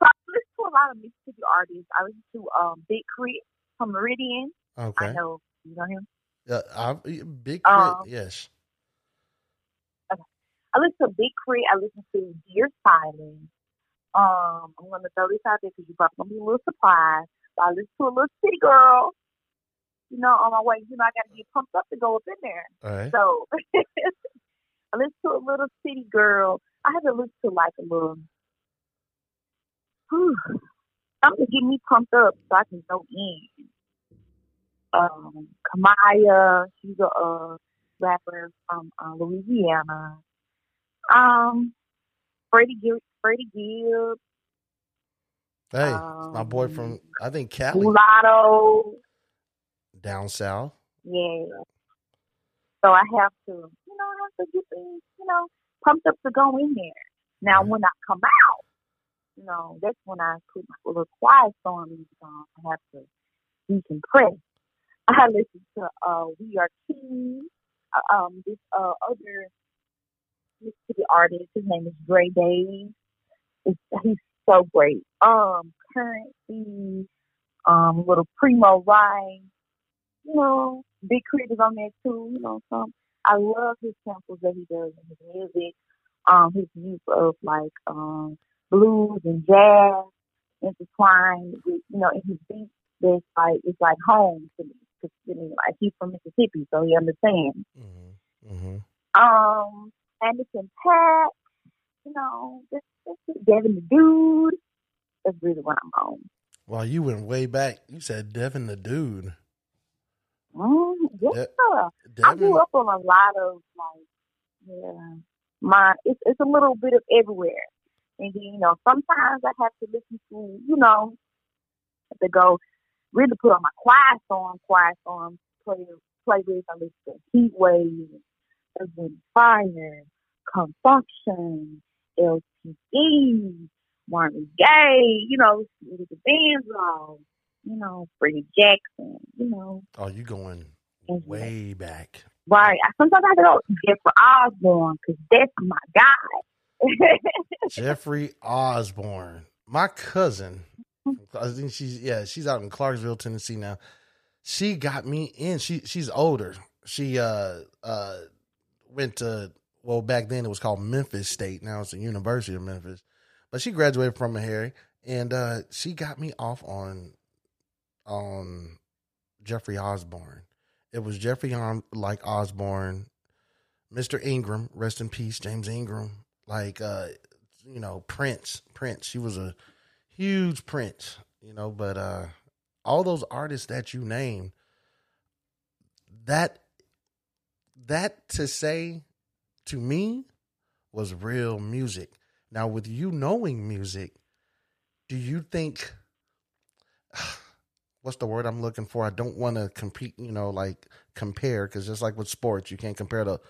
So I listen to a lot of Mississippi artists. I listen to um Big K.R.I.T. from Meridian. Okay. I know you know him. Yeah, I, big K.R.I.T., Um, yes. I listen to Big Crit. I listen to Dear Silence. Um, I'm gonna throw this out there because you're probably gonna be a little surprised. But I listen to a little city girl. You know, on my way, you know, I gotta get pumped up to go up in there. Right. So [laughs] I listen to a little city girl. I have to listen to like a little whew, something to get me pumped up so I can go in. Um, Kamaya, she's a uh, rapper from uh, Louisiana. Um, Freddie Gibbs, Freddie Gibbs, Hey, my boy um, from I think Cali Mulatto. down south. Yeah. So I have to, you know, I have to get things, you know, pumped up to go in there. Now, Mhm. when I come out, you know, that's when I put my little quiet storm music on. I have to decompress. I listen to uh, We Are Kings, uh, um, this uh, other Mississippi artist. His name is Dre Days. It's, he's so great. Um, Currency, um, little Primo Rhyme you know, Big K.R.I.T. is on there too, you know, some I love his samples that he does in his music, um, his use of like um blues and jazz intertwined with you know, in his beats that's like it's like home to me. 'Cause, I mean, like he's from Mississippi, so he understands. Mm-hmm. Mm-hmm. Um, Anderson .Paak, you know, this is Devin the Dude. That's really what I'm on. Well, you went way back. You said Devin the dude. Mm, yeah. I Devin. grew up on a lot of like, yeah, my it's it's a little bit of everywhere, and then you know sometimes I have to listen to you know to go really put on my quiet storm, quiet storm play playlist. I listen to Heat Wave, Earth, Wind, Fire, Consumption, L.T.D., Marvin Gaye, you know, the bands all, you know, Freddie Jackson, you know. Oh, you going Mhm. way back. Right. I sometimes I go Jeffrey Osborne because that's my guy. [laughs] Jeffrey Osborne. My cousin. I think she's yeah, she's out in Clarksville, Tennessee now. She got me in. She she's older. She uh uh went to well back then it was called Memphis State. Now it's the University of Memphis. But she graduated from Harry and uh she got me off on on Jeffrey Osborne. It was Jeffrey on like Osborne, Mr. Ingram, rest in peace, James Ingram, like uh you know, Prince. Prince. She was a huge Prince, you know, but uh all those artists that you named, that that to say to me was real music. Now with you knowing music, do you think [sighs] what's the word I'm looking for? I don't want to compete, you know, like compare because just like with sports, you can't compare the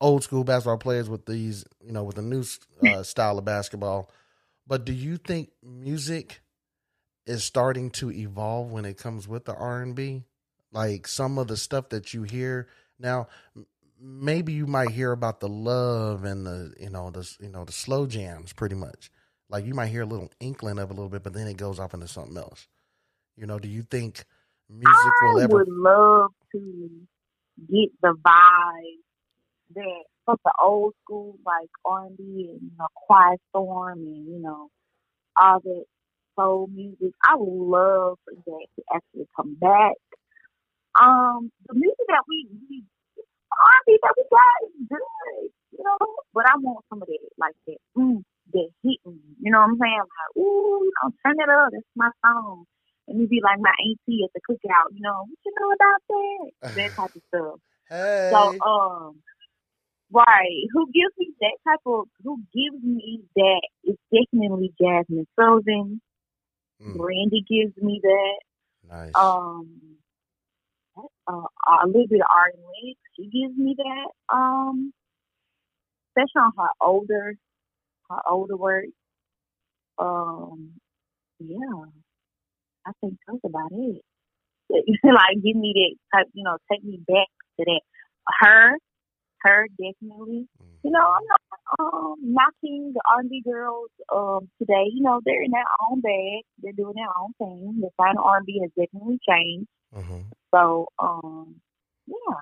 old school basketball players with these, you know, with the new uh, style of basketball. But do you think music is starting to evolve when it comes with the R and B? Like some of the stuff that you hear now, maybe you might hear about the love and the, you know, the, you know, the slow jams, pretty much. Like you might hear a little inkling of a little bit, but then it goes off into something else. You know, do you think music will I ever? would love to get the vibe that from the old school like R and B and you know Quiet Storm and you know all that soul music. I would love for that to actually come back. Um, the music that we we B that we got is good, you know, but I want some of that like that. Mm, that hit me. You know what I'm saying? Like, ooh, you know, turn it up. That's my song. And me be like my auntie at the cookout, you know, what you know about that? [sighs] That type of stuff. Hey, So, um, right, who gives me that type of, who gives me that is definitely Jazmine Sullivan. Mm, Brandy gives me that. nice. Um, uh, a little bit of Arden Lennox, she gives me that. Um, especially on her older, her older work. Um, yeah, I think that's about it. [laughs] like, give me that type, you know, take me back to that. Her, her definitely. You know, I'm not um, knocking the R&B girls um, today. You know, they're in their own bag. They're doing their own thing. The sound of R&B has definitely changed. hmm So, um, yeah.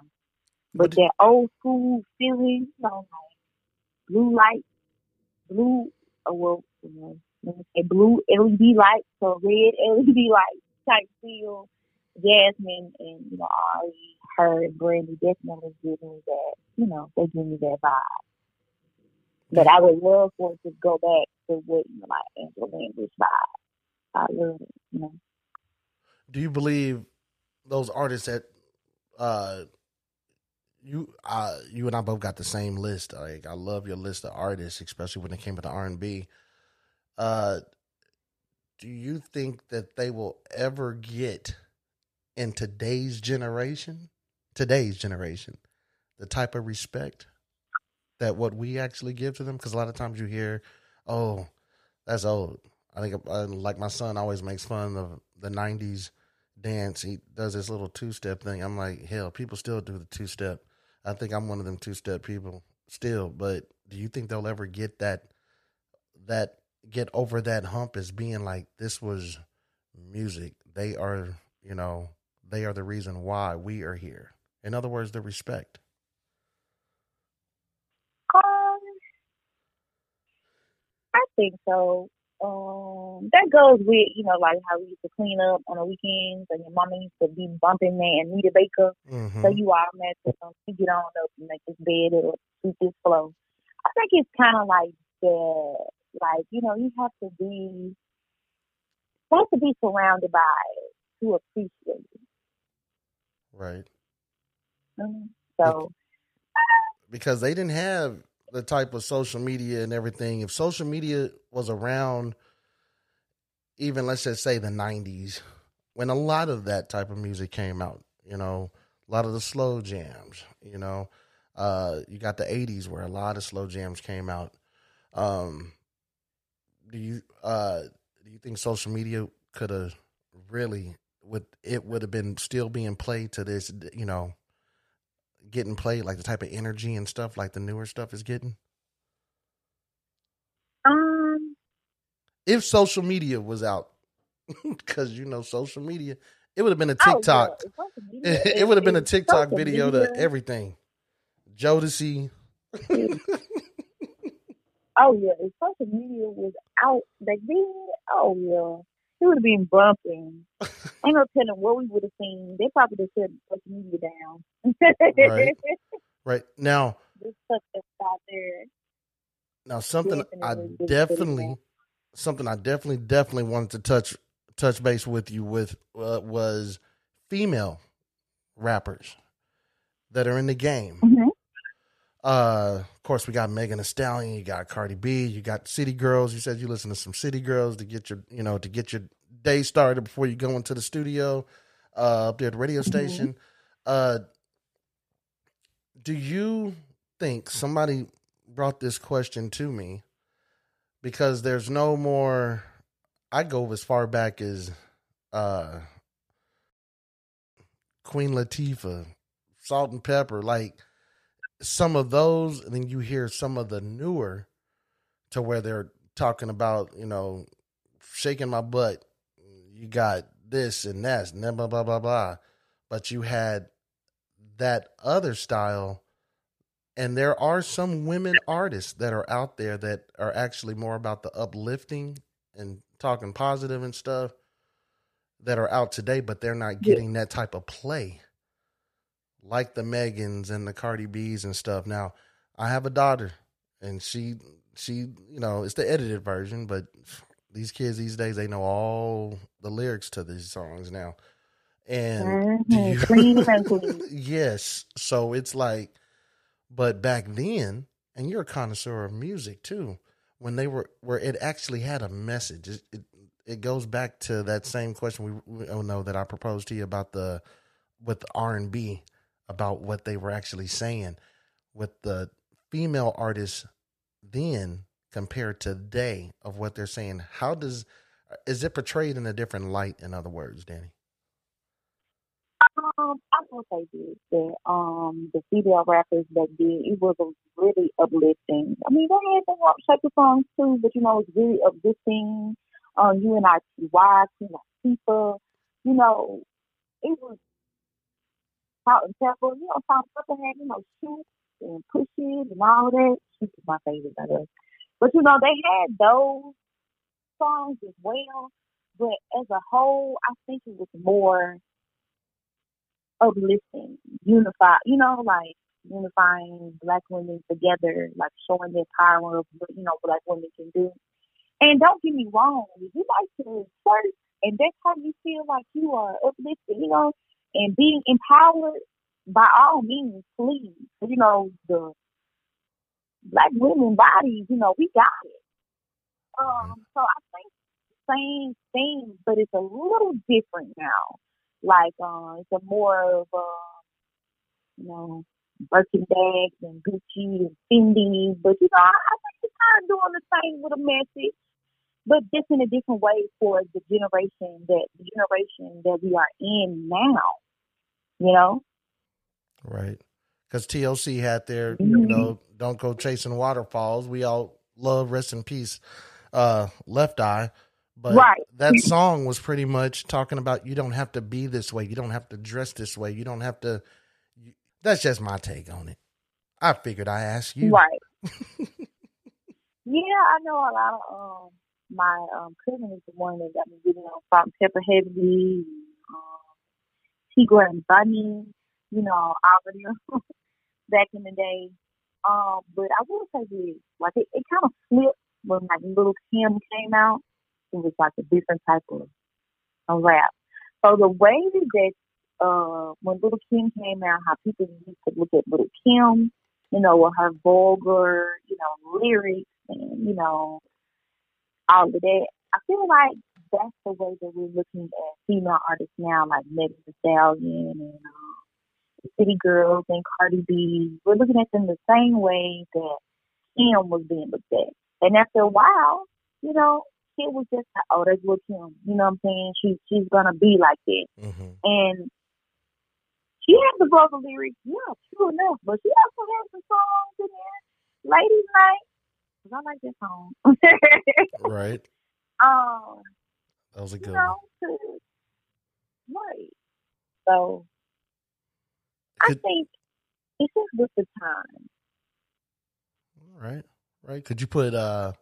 But that old school feeling, you know, like blue light, blue, uh, well, you know, say blue LED light, or red [laughs] LED light type feel. Jazmine and, you know, Ari, her and Brandy definitely give me that, you know, they give me that vibe. But I would love for it to go back to what, you know, like Angela Language vibe. I love it, you know. Do you believe those artists that uh you uh you and I both got the same list. Like I love your list of artists, especially when it came to R and B. Uh do you think that they will ever get in today's generation, today's generation, the type of respect that what we actually give to them? Because a lot of times you hear, "Oh, that's old." I think, uh, like my son always makes fun of the '90s dance. He does this little two step thing. I'm like, hell, people still do the two step. I think I'm one of them two step people still. But do you think they'll ever get that that get over that hump as being like this was music? They are, you know, they are the reason why we are here. In other words, the respect. Um, I think so. Um, that goes with you know like how we used to clean up on the weekends, and your mama used to be bumping that Anita Baker. Mm-hmm. So you automatically um, you get on up and make this bed or sweep this flow. I think it's kind of like that. Like you know, you have to be you have to be surrounded by it to appreciate it. right. Mhm. So because they didn't have the type of social media and everything. If social media was around, even let's just say the 90s, when a lot of that type of music came out, you know, a lot of the slow jams, you know, uh, you got the 80s where a lot of slow jams came out. Um, do you uh, do you think social media could have really would it would have been still being played to this, you know, getting played, like the type of energy and stuff like the newer stuff is getting? If social media was out, [laughs] because you know social media, it would have been a oh, yeah, TikTok. social [laughs] media- it, would have been a TikTok social video media- to everything. Jodeci. [laughs] Oh yeah, if social media was out back then, oh yeah, it would have been bumping. Ain't no telling what we would have seen. They probably just shut social media down. Right. right now, this stuff out there. now something I Definitely, just definitely, putting something I definitely, definitely wanted to touch touch base with you with uh, was female rappers that are in the game. Mhm. Uh, of course, we got Megan Thee Stallion. You got Cardi B. You got City Girls. You said you listen to some City Girls to get your, you know, to get your day started before you go into the studio, uh, up there at the radio station. Uh, do you think somebody brought this question to me because there's no more? I go as far back as uh, Queen Latifah, Salt-N-Pepa, like some of those, and then you hear some of the newer to where they're talking about, you know, shaking my butt. You got this and that, and blah blah blah blah. But you had that other style, and there are some women artists that are out there that are actually more about the uplifting and talking positive and stuff that are out today, but they're not Yeah. getting that type of play like the Megans and the Cardi B's and stuff. Now, I have a daughter, and she she you know it's the edited version, but these kids these days they know all the lyrics to these songs now. And Mhm. [laughs] And clean. [laughs] yes, so it's like, but back then, and you're a connoisseur of music too. When they were where it actually had a message. It it, it goes back to that same question we, we oh no that I proposed to you about the with R and B about what they were actually saying with the female artists then compared to today of what they're saying? How does is it portrayed in a different light? In other words, Danny. Um, I will say this that um the female rappers back then it was a really uplifting. I mean they had some rock shaker songs too, but you know it's really uplifting. Um, you and I T.Y., Queen Latifah, you know, it was Salt-N-Pepa. You know, Salt-N-Pepa had you know Shoop and push it and all that. Shoop is my favorite, I guess. But you know they had those songs as well. But as a whole, I think it was more uplifting, unify, you know, like unifying black women together, like showing their power of what, you know, black women can do. And don't get me wrong, if you like to twerk and that's how you feel like you are uplifted, you know, and being empowered, by all means, please. You know, the black women bodies, you know, we got it. Um, so I think same thing, but it's a little different now. Like, uh, it's a more of a, you know, Birkin bags and Gucci and Fendi. But, you know, I, I think it's kind of doing the same with a message, but just in a different way for the generation that, the generation that we are in now, you know? Right. Because TLC had their, you Mhm. know, don't go chasing waterfalls. We all love rest in peace, uh, Left Eye. But Right. that song was pretty much talking about you don't have to be this way. You don't have to dress this way. You don't have to. you- That's just my take on it. I figured I asked you. Right. [laughs] yeah, I know a lot of um my um cousin is the one that got me getting on and pepper heavy, um and Bunny, you know, all of them [laughs] back in the day. Um, but I will say this, like it, it kind of flipped when like Lil' Kim came out. It was like a different type of, of rap. So the way that uh when Lil' Kim came out, how people used to look at Lil' Kim, you know, with her vulgar, you know, lyrics and, you know, all of that. I feel like that's the way that we're looking at female artists now, like Megan Thee Stallion and um, the City Girls and Cardi B. We're looking at them the same way that Kim was being looked at. And after a while, you know, it was just like, oh, that's what Kim. You know what I'm saying? She she's gonna be like that. hmm And she has the vulgar lyrics, yeah, true enough. But she also has some songs in there, Ladies Night. 'cause I like that song. [laughs] Right. um, That was a good know, one. right. So I think it's just with the time. All right. Right. Could you put uh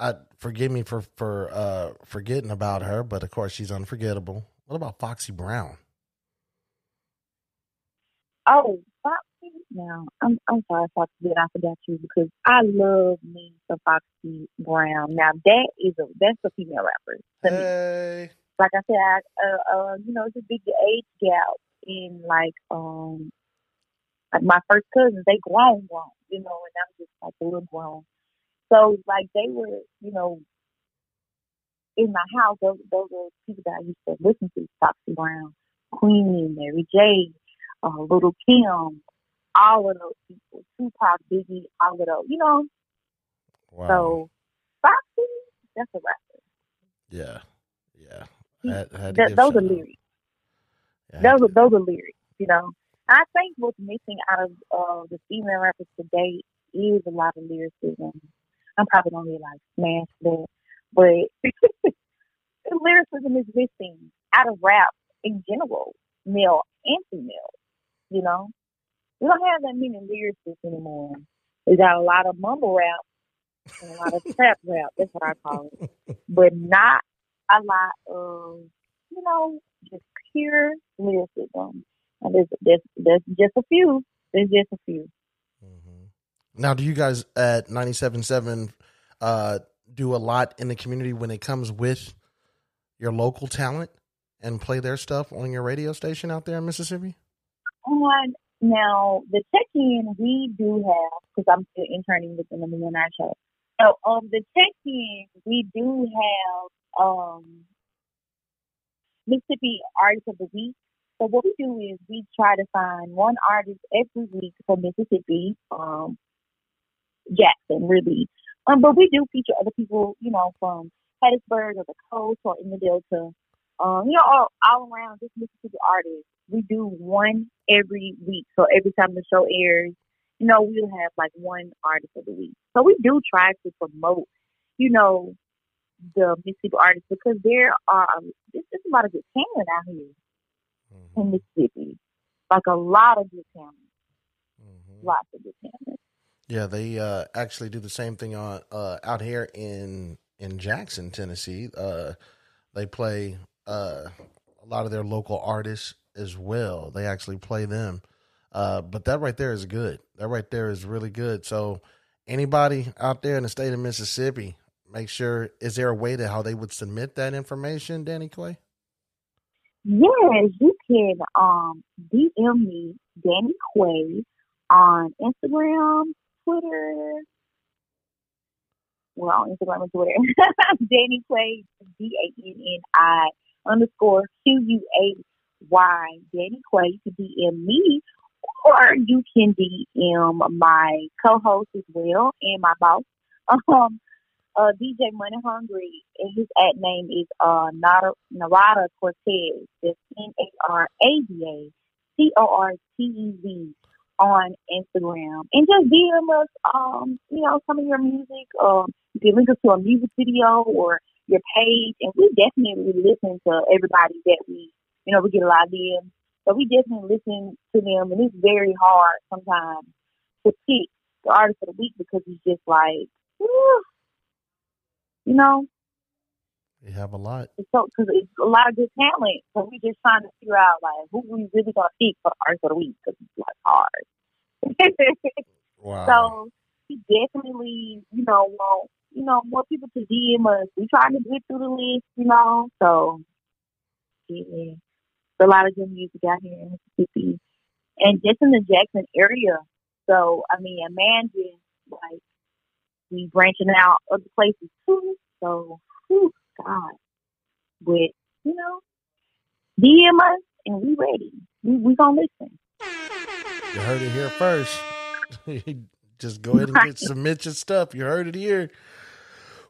I forgive me for for uh forgetting about her, but of course she's unforgettable. What about Foxy Brown? Oh, Foxy. Now, I'm I'm sorry, Foxy, that I forgot you because I love me some Foxy Brown. Now that is a that's a female rapper to me. Hey. like I said, I, uh, uh, you know, it's a big age gap in like, um, like my first cousins, they grown, grown, you know, and I'm just like a little grown. So like they were, you know, in my house, those those are people that I used to listen to, Foxy Brown, Queen, Mary J, uh, Lil' Kim, all of those people, Tupac, Biggie, all of those, you know. Wow. So Foxy, that's a rapper. yeah. Yeah. I had, I had to Th- give those are lyrics. Yeah, those are those are lyrics, you know. I think what's missing out of uh, the female rappers today is a lot of lyricism. I'm probably gonna get like smashed that, but [laughs] lyricism is missing out of rap in general, male and female. You know, we don't have that many lyricists anymore. We got a lot of mumble rap and a lot of trap [laughs] rap. That's what I call it, but not a lot of you know just pure lyricism. And there's, there's, there's just a few. There's just a few. Now, do you guys at 97.7 uh, do a lot in the community when it comes with your local talent and play their stuff on your radio station out there in Mississippi? On now, the check-in we do have because I'm still interning with the number one night show. So, um, the check-in we do have um Mississippi Artist of the Week. So what we do is we try to find one artist every week for Mississippi. Um, Jackson, really. Um, but we do feature other people, you know, from Hattiesburg or the coast or in the Delta. Um, you know, all, all around just Mississippi artists. We do one every week. So every time the show airs, you know, we'll have like one artist of the week. So we do try to promote, you know, the Mississippi artists because there are there's a lot of good talent out here Mm-hmm. in Mississippi. Like a lot of good talent. Mhm. Lots of good talent. Yeah, they uh, actually do the same thing on uh, out here in in Jackson, Tennessee. Uh, they play uh, a lot of their local artists as well. They actually play them. Uh, but that right there is good. That right there is really good. So anybody out there in the state of Mississippi, make sure is there a way to how they would submit that information, Danny Clay? Yes, you can um DM me Danny Quay on Instagram, Twitter. Well, on Instagram and Twitter. [laughs] Danny Quay, D A N N I underscore Q U A Y. Danny Quay. You can DM me or you can DM my co-host as well and my boss. [laughs] Um, uh, DJ Money Hungry, and his ad name is uh, Narada Cortez. That's N A R A D A C O R T E Z on Instagram. And just DM us, um, you know, some of your music. Um, you can link us to a music video or your page, and we definitely listen to everybody that we, you know, we get a lot of DMs. So we definitely listen to them, and it's very hard sometimes to pick the artist of the week because it's just like, whew, you know, We have a lot. so because it's a lot of good talent. So we're just trying to figure out like who we really gonna pick for the artist of the week because it's like hard. [laughs] Wow. so we definitely, you know, want you know more people to DM us. We trying to get through the list, you know. So yeah, a lot of good music out here in Mississippi, and just in the Jackson area. So I mean, imagine like we branching out other places too. So, whew, God, but you know, DM us and we ready. We we gonna listen. You heard it here first. [laughs] Just go ahead and get, submit your stuff. You heard it here.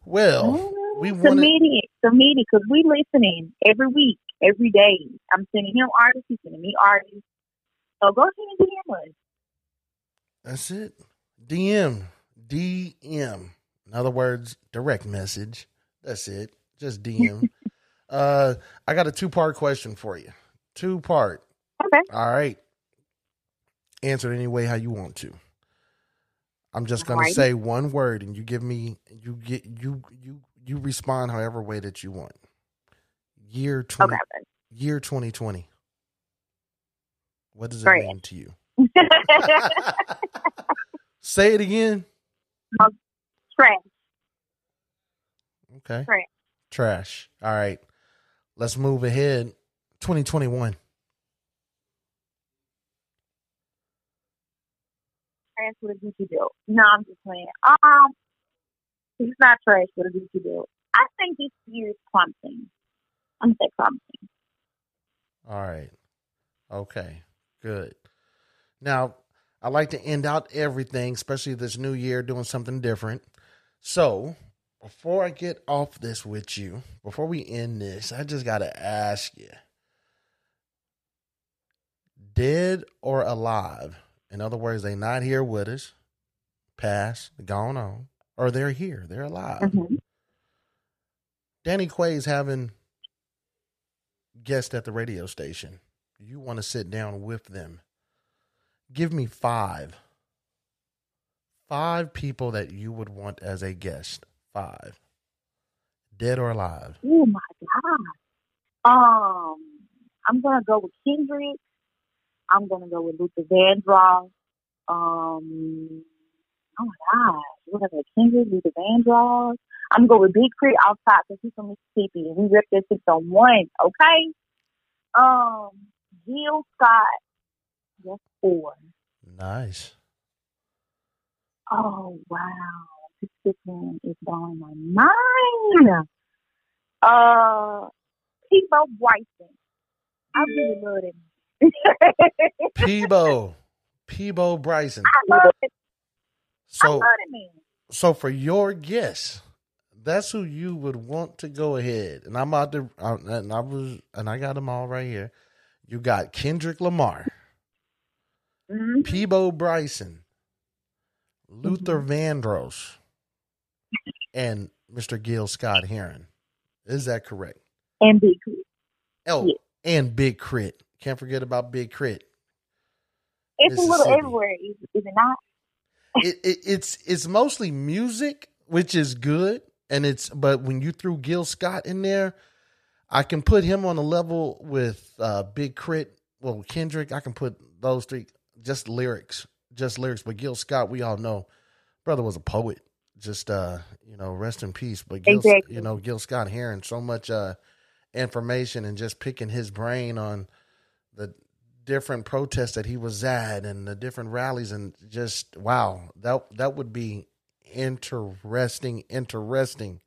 Well, mm-hmm. we submit wanna- it, submit it, because we listening every week, every day. I'm sending him artists, he's sending me artists. So go ahead and DM us. That's it. DM. DM. In other words, direct message. That's it. Just DM. [laughs] uh I got a two part question for you. Two part. Okay. All right. Answer it any way how you want to. I'm just gonna Alrighty. say one word and you give me you get you you you respond however way that you want. Year twenty Okay. year twenty twenty. What does it mean to you? [laughs] Say it again. Trash. Okay. Trash. Trash. All right. Let's move ahead. 2021. Trash with a Gucci belt. No, I'm just playing. Um, it's not trash with a Gucci belt. I think this year is promising. I'm say promising. All right. Okay. Good. Now, I like to end out everything, especially this new year, doing something different. So, before I get off this with you, before we end this, I just got to ask you dead or alive? In other words, they not here with us, passed, gone on, or they're here, they're alive. Mhm. Danny Quay's having guests at the radio station. You want to sit down with them. Give me five. Five people that you would want as a guest. Five. Dead or alive. Oh my god. Um, I'm gonna go with Kendrick. I'm gonna go with Luther Vandross. Um, oh my god, what are they? Kendrick, Luther Vandross. I'm gonna go with Big K.R.I.T. off top because he's from Mississippi and we rep that six on one. Okay. Um, Jill Scott. That's four. Nice. Oh wow, this one is blowing my mind. Uh, Peabo Bryson. I really love him. [laughs] Peabo. Peabo Bryson. I love it. I So love man. so for your guess, that's who you would want to go ahead. And I'm out to I, and I was and I got them all right here. You got Kendrick Lamar, hmm Peabo Bryson, Luther Vandross, and Mr. Gil Scott-Heron. Is that correct? And Big K.R.I.T. Oh, Yeah. and Big K.R.I.T. Can't forget about Big K.R.I.T. It's a little everywhere, is, is it not? [laughs] it, it, it's it's mostly music, which is good, and it's but when you threw Gil Scott in there, I can put him on a level with uh, Big K.R.I.T. Well, Kendrick, I can put those three just lyrics, just lyrics. But Gil Scott, we all know, brother was a poet. Just uh, you know, rest in peace. But Gil, Exactly. you know, Gil Scott hearing so much uh information and just picking his brain on the different protests that he was at and the different rallies and just wow that that would be interesting interesting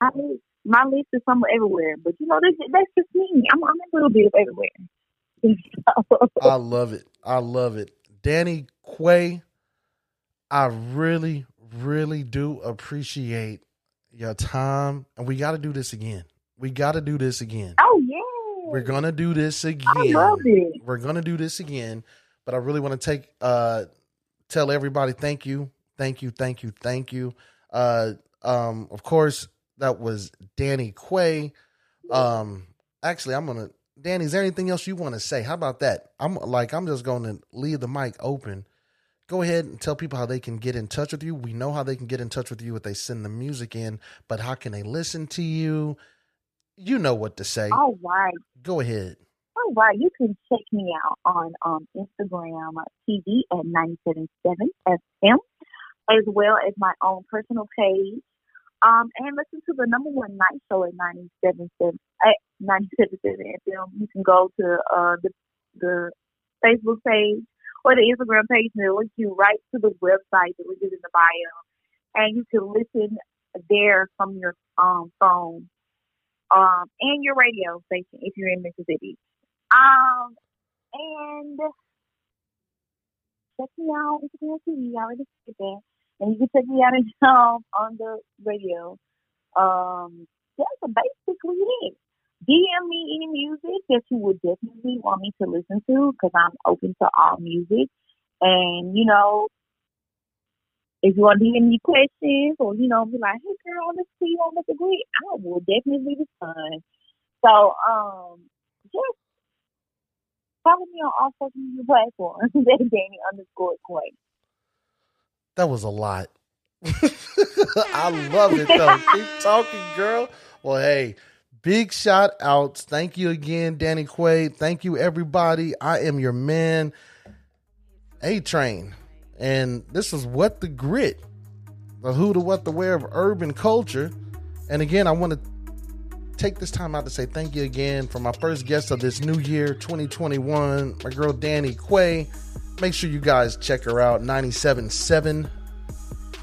My list, my list is somewhere everywhere, but you know, that's, that's just me. I'm, I'm a little bit of everywhere. i love it i love it danny quay i really really do appreciate your time. And we got to do this again. We got to do this again. Oh yeah, we're gonna do this I again. love it. we're gonna do this again. But i really want to take uh tell everybody thank you thank you thank you thank you. Uh um of course that was danny quay. Um actually i'm gonna danny is there anything else you want to say? How about that? I'm like i'm just gonna leave the mic open go ahead and tell people how they can get in touch with you we know how they can get in touch with you if they send the music in but how can they listen to you you know what to say All right. go ahead All right, you can check me out on um, Instagram TV at 977 FM, as well as my own personal page. Um, and listen to the number one night show at 977 at 977 FM. You can go to uh, the the Facebook page or the Instagram page, and it'll you right to the website. The link is in the bio, and you can listen there from your um, phone um, and your radio station if you're in Mississippi. Um, and check me out on Instagram TV. I already said that. And you can check me out [laughs] on the radio. Um, that's basically it. DM me any music that you would definitely want me to listen to because I'm open to all music. And, you know, if you want to DM me questions or, you know, be like, hey, girl, let's see you on the great, I will definitely respond. So, um, just follow me on all social media [laughs] platforms. [laughs] That's Danny underscore Quay. That was a lot. [laughs] I love it though. Keep talking, girl. Well, hey, big shout outs. Thank you again, Danny Quay. Thank you, everybody. I am your man, A Train. And this is What the Grit, the who to what the where of urban culture. And again, I want to take this time out to say thank you again for my first guest of this new year, 2021, my girl Danny Quay. Make sure you guys check her out, 97.7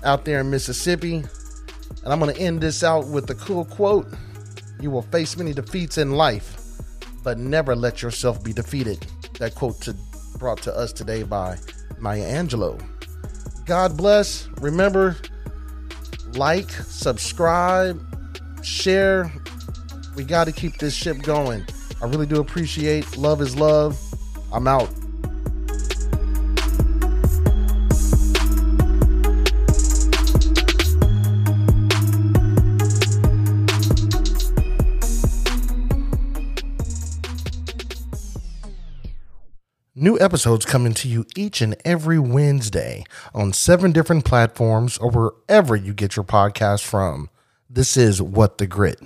out there in Mississippi. And I'm going to end this out with a cool quote You will face many defeats in life, but never let yourself be defeated. That quote to, brought to us today by Maya Angelou. God bless. Remember, like, subscribe, share. We got to keep this ship going. I really do appreciate. Love is love. I'm out. New episodes coming to you each and every Wednesday on seven different platforms or wherever you get your podcast from. This is What the Grit.